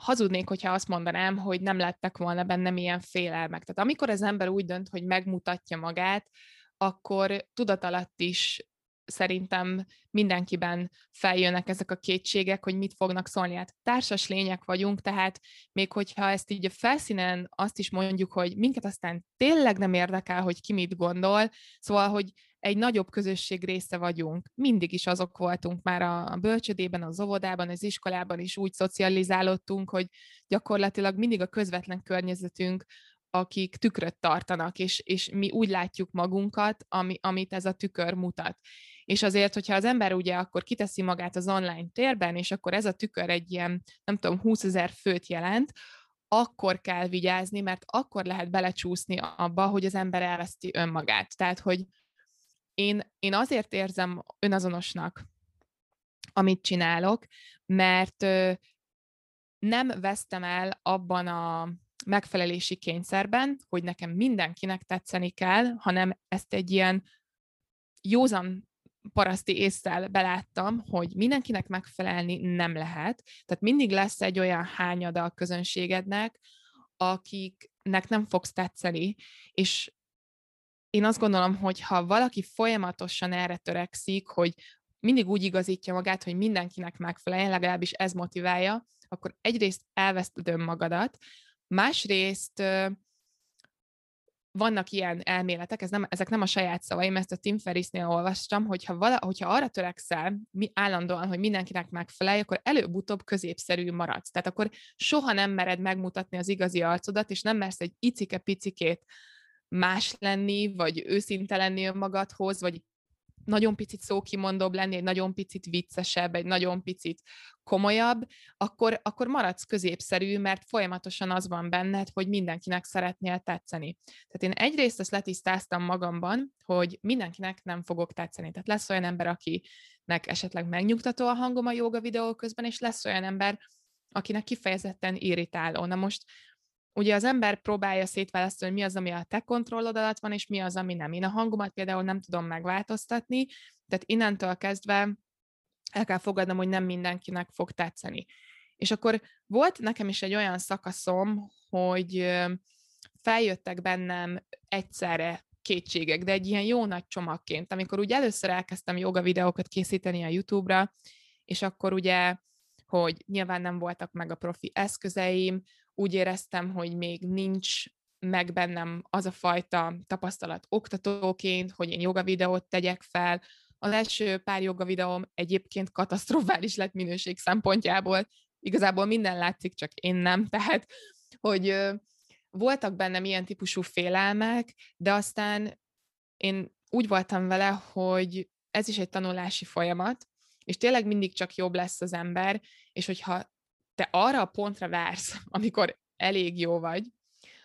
hazudnék, hogyha azt mondanám, hogy nem lettek volna bennem ilyen félelmek. Tehát amikor az ember úgy dönt, hogy megmutatja magát, akkor tudatalatt is szerintem mindenkiben feljönnek ezek a kétségek, hogy mit fognak szólni. Hát társas lények vagyunk, tehát még hogyha ezt így a felszínen azt is mondjuk, hogy minket aztán tényleg nem érdekel, hogy ki mit gondol, szóval, hogy egy nagyobb közösség része vagyunk. Mindig is azok voltunk már a bölcsödében, az óvodában, az iskolában is úgy szocializálódtunk, hogy gyakorlatilag mindig a közvetlen környezetünk akik tükröt tartanak, és, és mi úgy látjuk magunkat, ami, amit ez a tükör mutat. És azért, hogyha az ember ugye akkor kiteszi magát az online térben, és akkor ez a tükör egy ilyen, nem tudom, 20 ezer főt jelent, akkor kell vigyázni, mert akkor lehet belecsúszni abba, hogy az ember elveszti önmagát. Tehát, hogy én, én azért érzem önazonosnak, amit csinálok, mert nem vesztem el abban a megfelelési kényszerben, hogy nekem mindenkinek tetszeni kell, hanem ezt egy ilyen józan paraszti észsel beláttam, hogy mindenkinek megfelelni nem lehet. Tehát mindig lesz egy olyan hányada a közönségednek, akiknek nem fogsz tetszeni, és én azt gondolom, hogy ha valaki folyamatosan erre törekszik, hogy mindig úgy igazítja magát, hogy mindenkinek megfeleljen, legalábbis ez motiválja, akkor egyrészt elveszted önmagadat, másrészt vannak ilyen elméletek, ez nem, ezek nem a saját szavaim, ezt a Tim Ferrisnél olvastam, hogyha, vala, hogyha arra törekszel mi, állandóan, hogy mindenkinek megfelelj, akkor előbb-utóbb középszerű maradsz. Tehát akkor soha nem mered megmutatni az igazi arcodat, és nem mersz egy icike-picikét más lenni, vagy őszinte lenni önmagadhoz, vagy nagyon picit szókimondóbb lenni, egy nagyon picit viccesebb, egy nagyon picit komolyabb, akkor, akkor maradsz középszerű, mert folyamatosan az van benned, hogy mindenkinek szeretnél tetszeni. Tehát én egyrészt ezt letisztáztam magamban, hogy mindenkinek nem fogok tetszeni. Tehát lesz olyan ember, akinek esetleg megnyugtató a hangom a joga videó közben, és lesz olyan ember, akinek kifejezetten irritáló. Na most ugye az ember próbálja szétválasztani, hogy mi az, ami a te kontrollod alatt van, és mi az, ami nem. Én a hangomat például nem tudom megváltoztatni, tehát innentől kezdve el kell fogadnom, hogy nem mindenkinek fog tetszeni. És akkor volt nekem is egy olyan szakaszom, hogy feljöttek bennem egyszerre kétségek, de egy ilyen jó nagy csomagként, amikor úgy először elkezdtem joga videókat készíteni a YouTube-ra, és akkor ugye, hogy nyilván nem voltak meg a profi eszközeim, úgy éreztem, hogy még nincs meg bennem az a fajta tapasztalat oktatóként, hogy én joga videót tegyek fel. Az első pár joga videóm egyébként katasztrofális lett minőség szempontjából. Igazából minden látszik, csak én nem. Tehát, hogy voltak bennem ilyen típusú félelmek, de aztán én úgy voltam vele, hogy ez is egy tanulási folyamat, és tényleg mindig csak jobb lesz az ember, és hogyha te arra a pontra vársz, amikor elég jó vagy,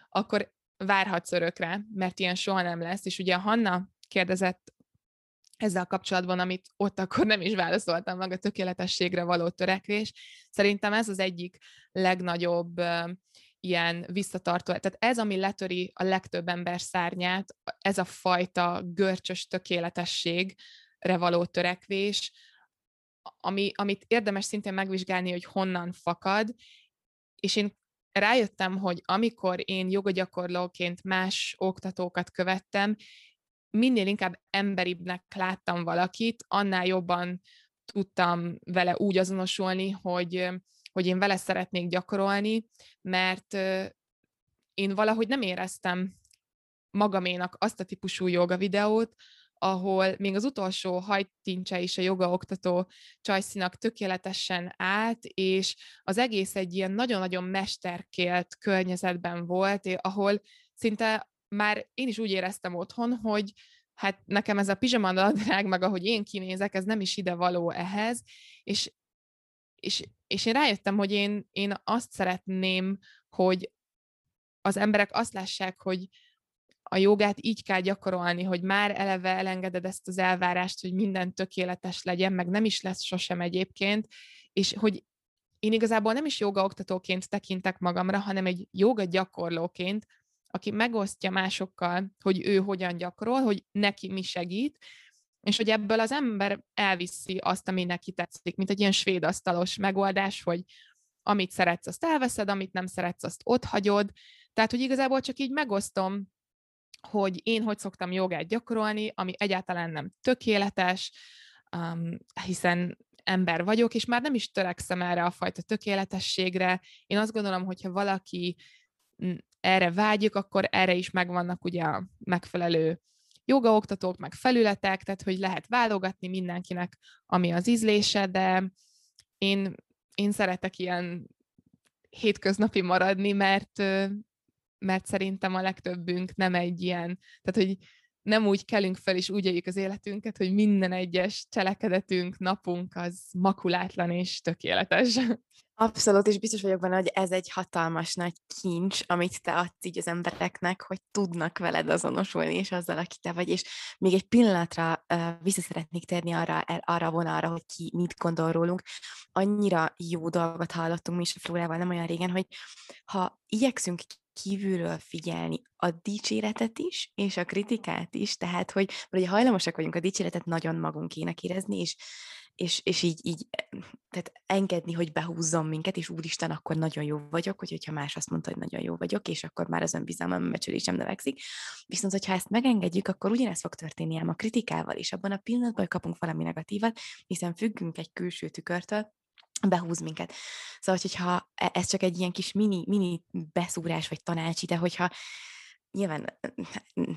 akkor várhatsz örökre, mert ilyen soha nem lesz. És ugye Hanna kérdezett ezzel kapcsolatban, amit ott akkor nem is válaszoltam meg, a tökéletességre való törekvés. Szerintem ez az egyik legnagyobb ilyen visszatartó, tehát ez, ami letöri a legtöbb ember szárnyát, ez a fajta görcsös tökéletességre való törekvés, ami, amit érdemes szintén megvizsgálni, hogy honnan fakad, és én rájöttem, hogy amikor én jogagyakorlóként más oktatókat követtem, minél inkább emberibbnek láttam valakit, annál jobban tudtam vele úgy azonosulni, hogy, hogy én vele szeretnék gyakorolni, mert én valahogy nem éreztem magaménak azt a típusú joga videót, ahol még az utolsó hajtincse is a jogaoktató Csajszinak tökéletesen állt, és az egész egy ilyen nagyon-nagyon mesterkélt környezetben volt, ahol szinte már én is úgy éreztem otthon, hogy hát nekem ez a pizsamanadrág, meg ahogy én kinézek, ez nem is ide való ehhez, és, és, és én rájöttem, hogy én, én azt szeretném, hogy az emberek azt lássák, hogy a jogát így kell gyakorolni, hogy már eleve elengeded ezt az elvárást, hogy minden tökéletes legyen, meg nem is lesz sosem egyébként, és hogy én igazából nem is jogaoktatóként tekintek magamra, hanem egy joga gyakorlóként, aki megosztja másokkal, hogy ő hogyan gyakorol, hogy neki mi segít, és hogy ebből az ember elviszi azt, ami neki tetszik, mint egy ilyen svéd asztalos megoldás, hogy amit szeretsz, azt elveszed, amit nem szeretsz, azt ott hagyod. Tehát, hogy igazából csak így megosztom, hogy én hogy szoktam jogát gyakorolni, ami egyáltalán nem tökéletes, um, hiszen ember vagyok, és már nem is törekszem erre a fajta tökéletességre. Én azt gondolom, hogyha valaki erre vágyik, akkor erre is megvannak ugye a megfelelő jogaoktatók, meg felületek, tehát hogy lehet válogatni mindenkinek, ami az ízlése, de én, én szeretek ilyen hétköznapi maradni, mert, mert szerintem a legtöbbünk nem egy ilyen, tehát hogy nem úgy kelünk fel, és úgy éljük az életünket, hogy minden egyes cselekedetünk, napunk az makulátlan és tökéletes. Abszolút, és biztos vagyok benne, hogy ez egy hatalmas nagy kincs, amit te adsz így az embereknek, hogy tudnak veled azonosulni, és azzal, aki te vagy, és még egy pillanatra uh, vissza térni arra, arra vonalra, hogy ki mit gondol rólunk. Annyira jó dolgot hallottunk mi is a Flórával nem olyan régen, hogy ha igyekszünk kívülről figyelni a dicséretet is, és a kritikát is, tehát, hogy ugye hajlamosak vagyunk a dicséretet nagyon magunkének érezni, és, és, és így, így tehát engedni, hogy behúzzon minket, és úristen, akkor nagyon jó vagyok, hogy, hogyha más azt mondta, hogy nagyon jó vagyok, és akkor már az önbizalmam becsülésem növekszik. Viszont, hogyha ezt megengedjük, akkor ugyanezt fog történni ám a kritikával is. Abban a pillanatban kapunk valami negatívat, hiszen függünk egy külső tükörtől, behúz minket. Szóval, hogyha e, ez csak egy ilyen kis mini, mini beszúrás vagy tanács ide, hogyha nyilván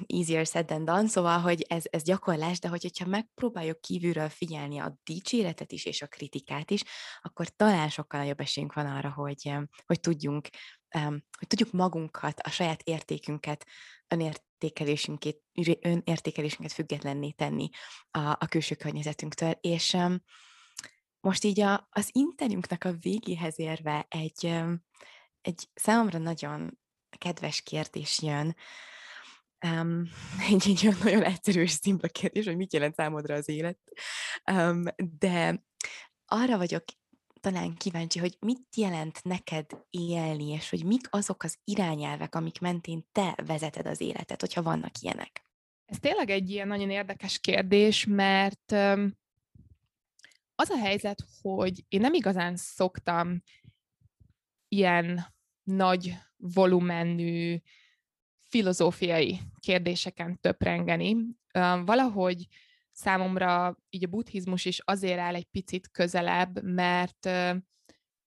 easier said than done, szóval, hogy ez, ez gyakorlás, de hogy, hogyha megpróbáljuk kívülről figyelni a dicséretet is és a kritikát is, akkor talán sokkal nagyobb esélyünk van arra, hogy, hogy tudjunk, hogy tudjuk magunkat, a saját értékünket, önértékelésünket, önértékelésünket függetlenné tenni a, a külső környezetünktől, és most így a, az interjúnknak a végéhez érve egy, egy számomra nagyon kedves kérdés jön. Um, egy, egy olyan nagyon egyszerű és szimpla kérdés, hogy mit jelent számodra az élet. Um, de arra vagyok talán kíváncsi, hogy mit jelent neked élni, és hogy mik azok az irányelvek, amik mentén te vezeted az életet, hogyha vannak ilyenek. Ez tényleg egy ilyen nagyon érdekes kérdés, mert az a helyzet, hogy én nem igazán szoktam ilyen nagy volumenű filozófiai kérdéseken töprengeni. Valahogy számomra így a buddhizmus is azért áll egy picit közelebb, mert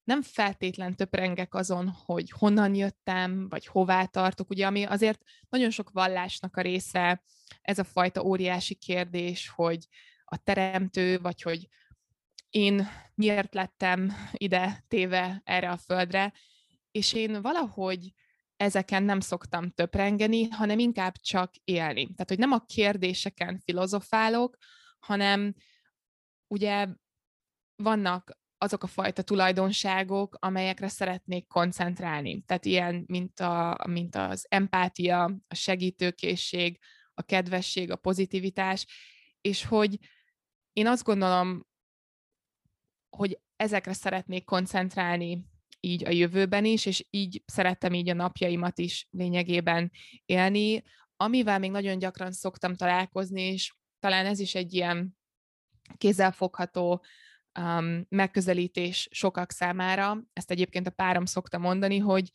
nem feltétlen töprengek azon, hogy honnan jöttem, vagy hová tartok, ugye, ami azért nagyon sok vallásnak a része, ez a fajta óriási kérdés, hogy a teremtő, vagy hogy én miért lettem ide téve erre a földre, és én valahogy ezeken nem szoktam töprengeni, hanem inkább csak élni. Tehát, hogy nem a kérdéseken filozofálok, hanem ugye vannak azok a fajta tulajdonságok, amelyekre szeretnék koncentrálni. Tehát ilyen, mint, a, mint az empátia, a segítőkészség, a kedvesség, a pozitivitás, és hogy én azt gondolom, hogy ezekre szeretnék koncentrálni így a jövőben is, és így szerettem így a napjaimat is lényegében élni, amivel még nagyon gyakran szoktam találkozni, és talán ez is egy ilyen kézzelfogható um, megközelítés sokak számára. Ezt egyébként a párom szokta mondani, hogy,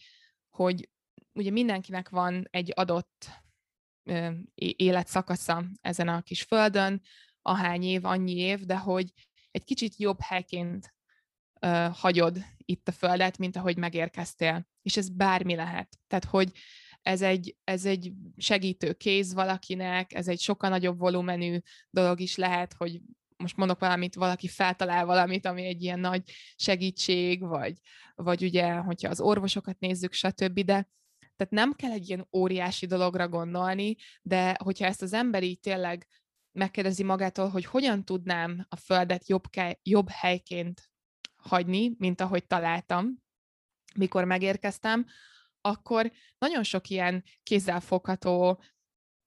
hogy ugye mindenkinek van egy adott ö, életszakasza ezen a kis földön, ahány év, annyi év, de hogy egy kicsit jobb helyként ö, hagyod itt a földet, mint ahogy megérkeztél. És ez bármi lehet. Tehát, hogy ez egy, ez egy segítő kéz valakinek, ez egy sokkal nagyobb volumenű dolog is lehet, hogy most mondok valamit, valaki feltalál valamit, ami egy ilyen nagy segítség, vagy, vagy ugye, hogyha az orvosokat nézzük, stb., de tehát nem kell egy ilyen óriási dologra gondolni, de hogyha ezt az ember így tényleg megkérdezi magától, hogy hogyan tudnám a Földet jobb, ke- jobb helyként hagyni, mint ahogy találtam, mikor megérkeztem, akkor nagyon sok ilyen kézzelfogható,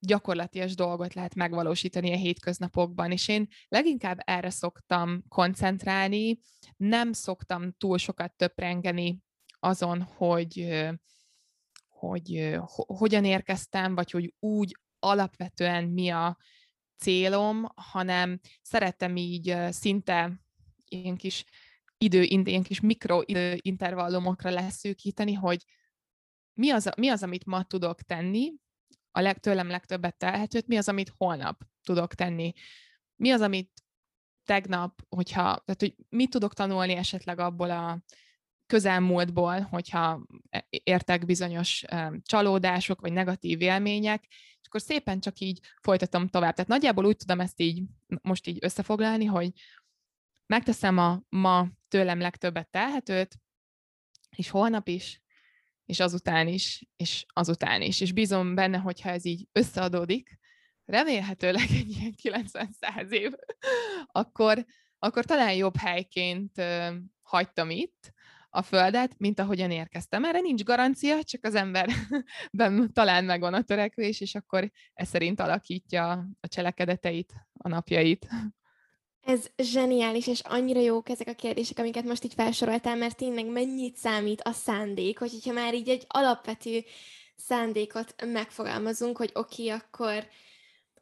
gyakorlatias dolgot lehet megvalósítani a hétköznapokban, és én leginkább erre szoktam koncentrálni, nem szoktam túl sokat töprengeni azon, hogy, hogy hogyan érkeztem, vagy hogy úgy alapvetően mi a célom, hanem szeretem így szinte ilyen kis idő, ilyen kis mikro intervallumokra leszűkíteni, hogy mi az, mi az, amit ma tudok tenni, a leg, tőlem legtöbbet telhetőt, mi az, amit holnap tudok tenni, mi az, amit tegnap, hogyha, tehát hogy mit tudok tanulni esetleg abból a közelmúltból, hogyha e, értek bizonyos csalódások, vagy negatív élmények, akkor szépen csak így folytatom tovább. Tehát nagyjából úgy tudom ezt így most így összefoglalni, hogy megteszem a ma tőlem legtöbbet telhetőt, és holnap is, és azután is, és azután is. És bízom benne, hogyha ez így összeadódik, remélhetőleg egy ilyen 90-100 év, akkor, akkor talán jobb helyként hagytam itt a Földet, mint ahogyan érkeztem. Erre nincs garancia, csak az emberben talán megvan a törekvés, és akkor ez szerint alakítja a cselekedeteit, a napjait. Ez zseniális, és annyira jók ezek a kérdések, amiket most így felsoroltál, mert tényleg mennyit számít a szándék, hogy hogyha már így egy alapvető szándékot megfogalmazunk, hogy oké, okay, akkor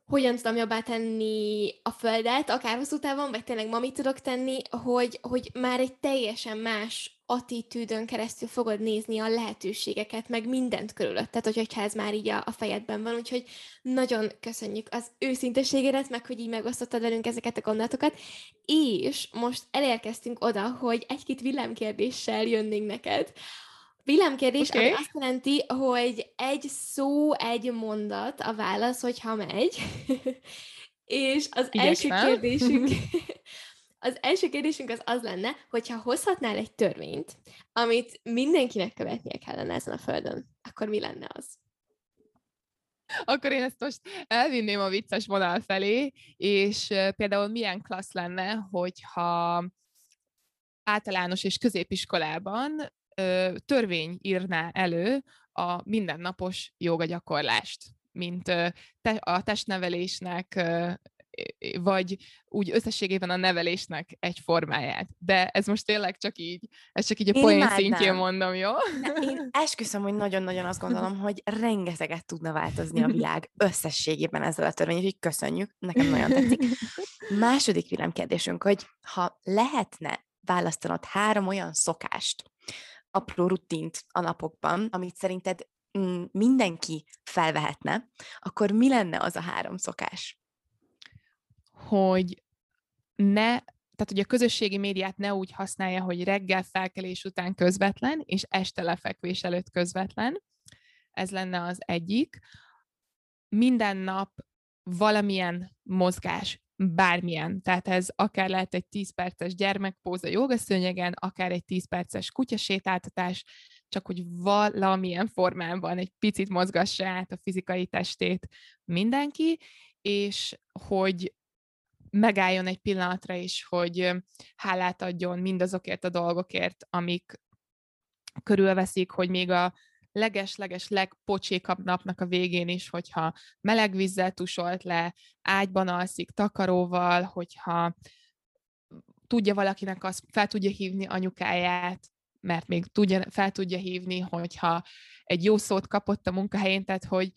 hogyan tudom jobbá tenni a földet, akár hosszú távon, vagy tényleg ma mit tudok tenni, hogy, hogy már egy teljesen más attitűdön keresztül fogod nézni a lehetőségeket, meg mindent körülötted, hogy, hogyha ez már így a, a fejedben van. Úgyhogy nagyon köszönjük az őszinteségedet, meg hogy így megosztottad velünk ezeket a gondolatokat. És most elérkeztünk oda, hogy egy-két villámkérdéssel jönnénk neked. Villámkérdés, okay. ami azt jelenti, hogy egy szó, egy mondat a válasz, hogyha megy. és az Igyekszem. első kérdésünk Az első kérdésünk az az lenne, hogyha hozhatnál egy törvényt, amit mindenkinek követnie kellene ezen a földön, akkor mi lenne az? Akkor én ezt most elvinném a vicces vonal felé, és például milyen klassz lenne, hogyha általános és középiskolában törvény írná elő a mindennapos jogagyakorlást, mint a testnevelésnek vagy úgy összességében a nevelésnek egy formáját. De ez most tényleg csak így, ez csak így a én poén szintjén mondom, jó? De én esküszöm, hogy nagyon-nagyon azt gondolom, hogy rengeteget tudna változni a világ összességében ezzel a törvény, úgyhogy köszönjük, nekem nagyon tetszik. Második kérdésünk, hogy ha lehetne választanod három olyan szokást, apró rutint a napokban, amit szerinted mm, mindenki felvehetne, akkor mi lenne az a három szokás? hogy ne, tehát hogy a közösségi médiát ne úgy használja, hogy reggel felkelés után közvetlen, és este lefekvés előtt közvetlen. Ez lenne az egyik. Minden nap valamilyen mozgás, bármilyen. Tehát ez akár lehet egy 10 perces gyermekpóza jogaszőnyegen, akár egy 10 perces kutyasétáltatás, csak hogy valamilyen formában egy picit mozgassa át a fizikai testét mindenki, és hogy megálljon egy pillanatra is, hogy hálát adjon mindazokért a dolgokért, amik körülveszik, hogy még a leges-leges legpocsékabb napnak a végén is, hogyha meleg vízzel tusolt le, ágyban alszik, takaróval, hogyha tudja valakinek azt, fel tudja hívni anyukáját, mert még tudja, fel tudja hívni, hogyha egy jó szót kapott a munkahelyén, tehát hogy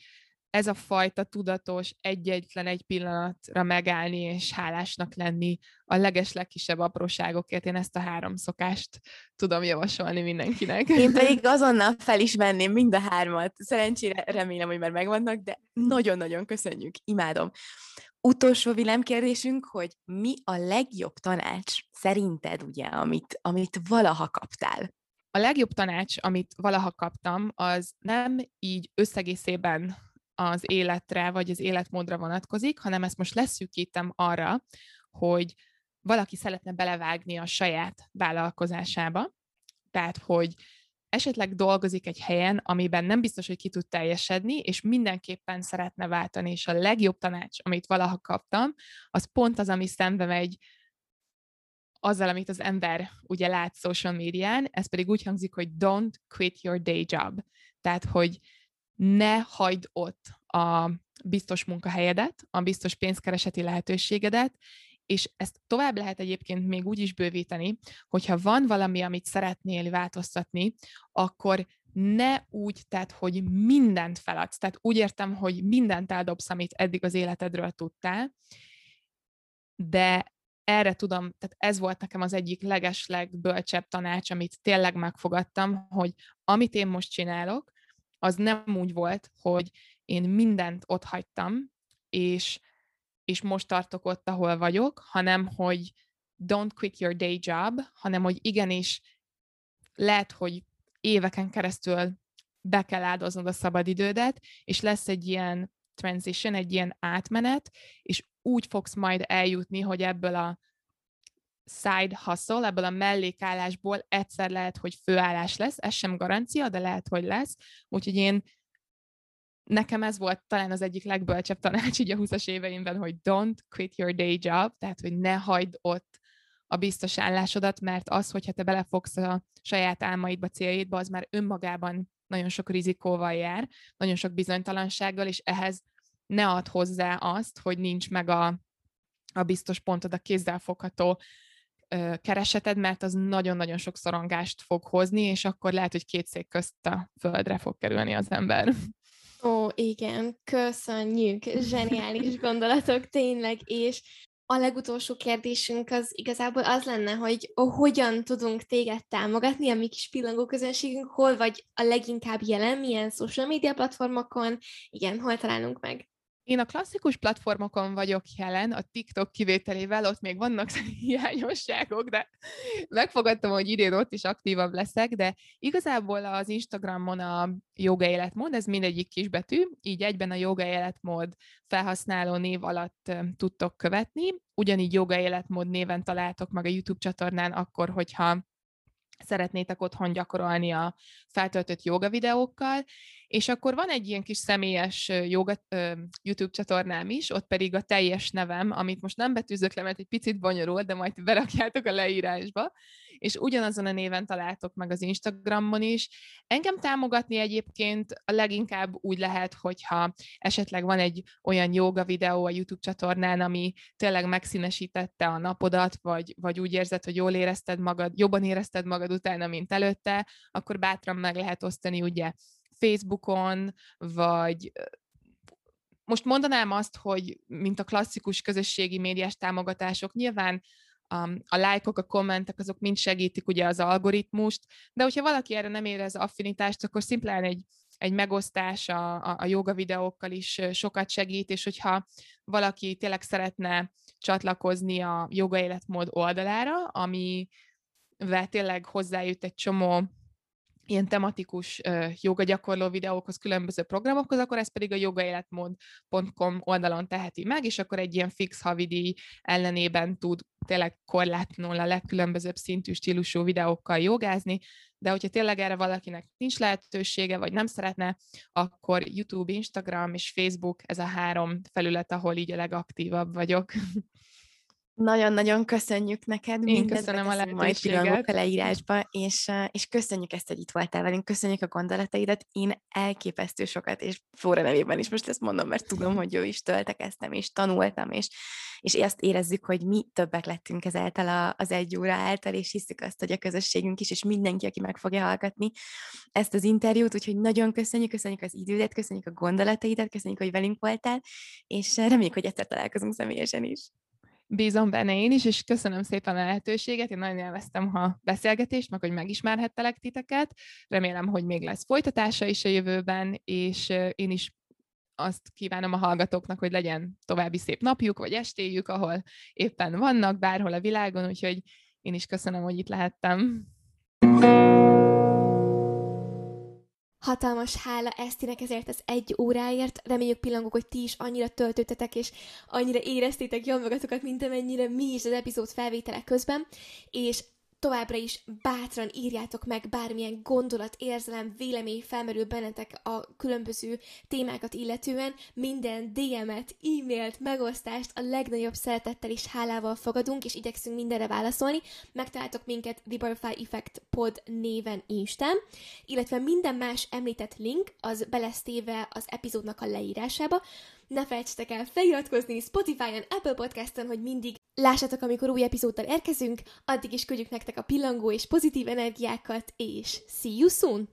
ez a fajta tudatos, egy-egyetlen egy pillanatra megállni és hálásnak lenni a leges legkisebb apróságokért. Én ezt a három szokást tudom javasolni mindenkinek. Én pedig azonnal fel is venném mind a hármat. Szerencsére remélem, hogy már megvannak, de nagyon-nagyon köszönjük, imádom. Utolsó kérdésünk, hogy mi a legjobb tanács szerinted, ugye, amit, amit valaha kaptál? A legjobb tanács, amit valaha kaptam, az nem így összegészében az életre, vagy az életmódra vonatkozik, hanem ezt most leszűkítem arra, hogy valaki szeretne belevágni a saját vállalkozásába, tehát, hogy esetleg dolgozik egy helyen, amiben nem biztos, hogy ki tud teljesedni, és mindenképpen szeretne váltani, és a legjobb tanács, amit valaha kaptam, az pont az, ami szembe megy azzal, amit az ember ugye lát social médián, ez pedig úgy hangzik, hogy don't quit your day job. Tehát, hogy ne hagyd ott a biztos munkahelyedet, a biztos pénzkereseti lehetőségedet, és ezt tovább lehet egyébként még úgy is bővíteni, hogyha van valami, amit szeretnél változtatni, akkor ne úgy tehát hogy mindent feladsz. Tehát úgy értem, hogy mindent eldobsz, amit eddig az életedről tudtál, de erre tudom, tehát ez volt nekem az egyik legesleg bölcsebb tanács, amit tényleg megfogadtam, hogy amit én most csinálok, az nem úgy volt, hogy én mindent ott hagytam, és, és most tartok ott, ahol vagyok, hanem hogy don't quit your day job, hanem hogy igenis lehet, hogy éveken keresztül be kell áldoznod a szabadidődet, és lesz egy ilyen transition, egy ilyen átmenet, és úgy fogsz majd eljutni, hogy ebből a side hustle, ebből a mellékállásból egyszer lehet, hogy főállás lesz, ez sem garancia, de lehet, hogy lesz. Úgyhogy én nekem ez volt talán az egyik legbölcsebb tanács így a 20-as éveimben, hogy don't quit your day job, tehát hogy ne hagyd ott a biztos állásodat, mert az, hogyha te belefogsz a saját álmaidba, céljaidba, az már önmagában nagyon sok rizikóval jár, nagyon sok bizonytalansággal, és ehhez ne add hozzá azt, hogy nincs meg a, a biztos pontod, a kézzelfogható kereseted, mert az nagyon-nagyon sok szorongást fog hozni, és akkor lehet, hogy két szék közt a földre fog kerülni az ember. Ó, igen, köszönjük, zseniális gondolatok tényleg, és a legutolsó kérdésünk az igazából az lenne, hogy hogyan tudunk téged támogatni, a mi kis pillangó közönségünk, hol vagy a leginkább jelen, milyen social media platformokon, igen, hol találunk meg? Én a klasszikus platformokon vagyok jelen, a TikTok kivételével, ott még vannak hiányosságok, de megfogadtam, hogy idén ott is aktívabb leszek, de igazából az Instagramon a joga életmód, ez mindegyik kisbetű, így egyben a joga életmód felhasználó név alatt tudtok követni. Ugyanígy joga életmód néven találtok meg a YouTube csatornán akkor, hogyha szeretnétek otthon gyakorolni a feltöltött joga videókkal, és akkor van egy ilyen kis személyes joga, YouTube csatornám is, ott pedig a teljes nevem, amit most nem betűzök le, mert egy picit bonyolult, de majd berakjátok a leírásba, és ugyanazon a néven találtok meg az Instagramon is. Engem támogatni egyébként a leginkább úgy lehet, hogyha esetleg van egy olyan joga videó a YouTube csatornán, ami tényleg megszínesítette a napodat, vagy, vagy úgy érzed, hogy jól érezted magad, jobban érezted magad utána, mint előtte, akkor bátran meg lehet osztani ugye Facebookon, vagy most mondanám azt, hogy mint a klasszikus közösségi médiás támogatások, nyilván a lájkok, a kommentek, azok mind segítik ugye az algoritmust, de hogyha valaki erre nem érez affinitást, akkor szimplán egy, egy megosztás a, a, a joga videókkal is sokat segít, és hogyha valaki tényleg szeretne csatlakozni a joga életmód oldalára, ami tényleg hozzájut egy csomó ilyen tematikus joga gyakorló videókhoz, különböző programokhoz, akkor ez pedig a jogaéletmód.com oldalon teheti meg, és akkor egy ilyen fix havidíj ellenében tud tényleg korlátlanul a legkülönbözőbb szintű stílusú videókkal jogázni, de hogyha tényleg erre valakinek nincs lehetősége, vagy nem szeretne, akkor YouTube, Instagram és Facebook, ez a három felület, ahol így a legaktívabb vagyok. Nagyon-nagyon köszönjük neked. Én köszönöm a lehetőséget. Majd a leírásba, és, és köszönjük ezt, hogy itt voltál velünk, köszönjük a gondolataidat. Én elképesztő sokat, és Flóra nevében is most ezt mondom, mert tudom, hogy ő is töltekeztem, és tanultam, és, és ezt érezzük, hogy mi többek lettünk ezáltal a, az egy óra által, és hiszük azt, hogy a közösségünk is, és mindenki, aki meg fogja hallgatni ezt az interjút, úgyhogy nagyon köszönjük, köszönjük az idődet, köszönjük a gondolataidat, köszönjük, hogy velünk voltál, és reméljük, hogy egyszer találkozunk személyesen is. Bízom benne én is, és köszönöm szépen a lehetőséget. Én nagyon élveztem a beszélgetést, meg hogy megismerhettelek titeket. Remélem, hogy még lesz folytatása is a jövőben, és én is azt kívánom a hallgatóknak, hogy legyen további szép napjuk, vagy estéjük, ahol éppen vannak, bárhol a világon, úgyhogy én is köszönöm, hogy itt lehettem. thank you hatalmas hála Esztinek ezért az egy óráért. Reméljük pillangok, hogy ti is annyira töltöttetek, és annyira éreztétek jól magatokat, mint amennyire mi is az epizód felvételek közben. És továbbra is bátran írjátok meg bármilyen gondolat, érzelem, vélemény felmerül bennetek a különböző témákat illetően. Minden DM-et, e-mailt, megosztást a legnagyobb szeretettel és hálával fogadunk, és igyekszünk mindenre válaszolni. Megtaláltok minket The Butterfly Effect Pod néven Instán, illetve minden más említett link az belesztéve az epizódnak a leírásába. Ne felejtsetek el feliratkozni Spotify-on, Apple Podcast-on, hogy mindig lássátok, amikor új epizóddal érkezünk. Addig is küldjük nektek a pillangó és pozitív energiákat, és see you soon!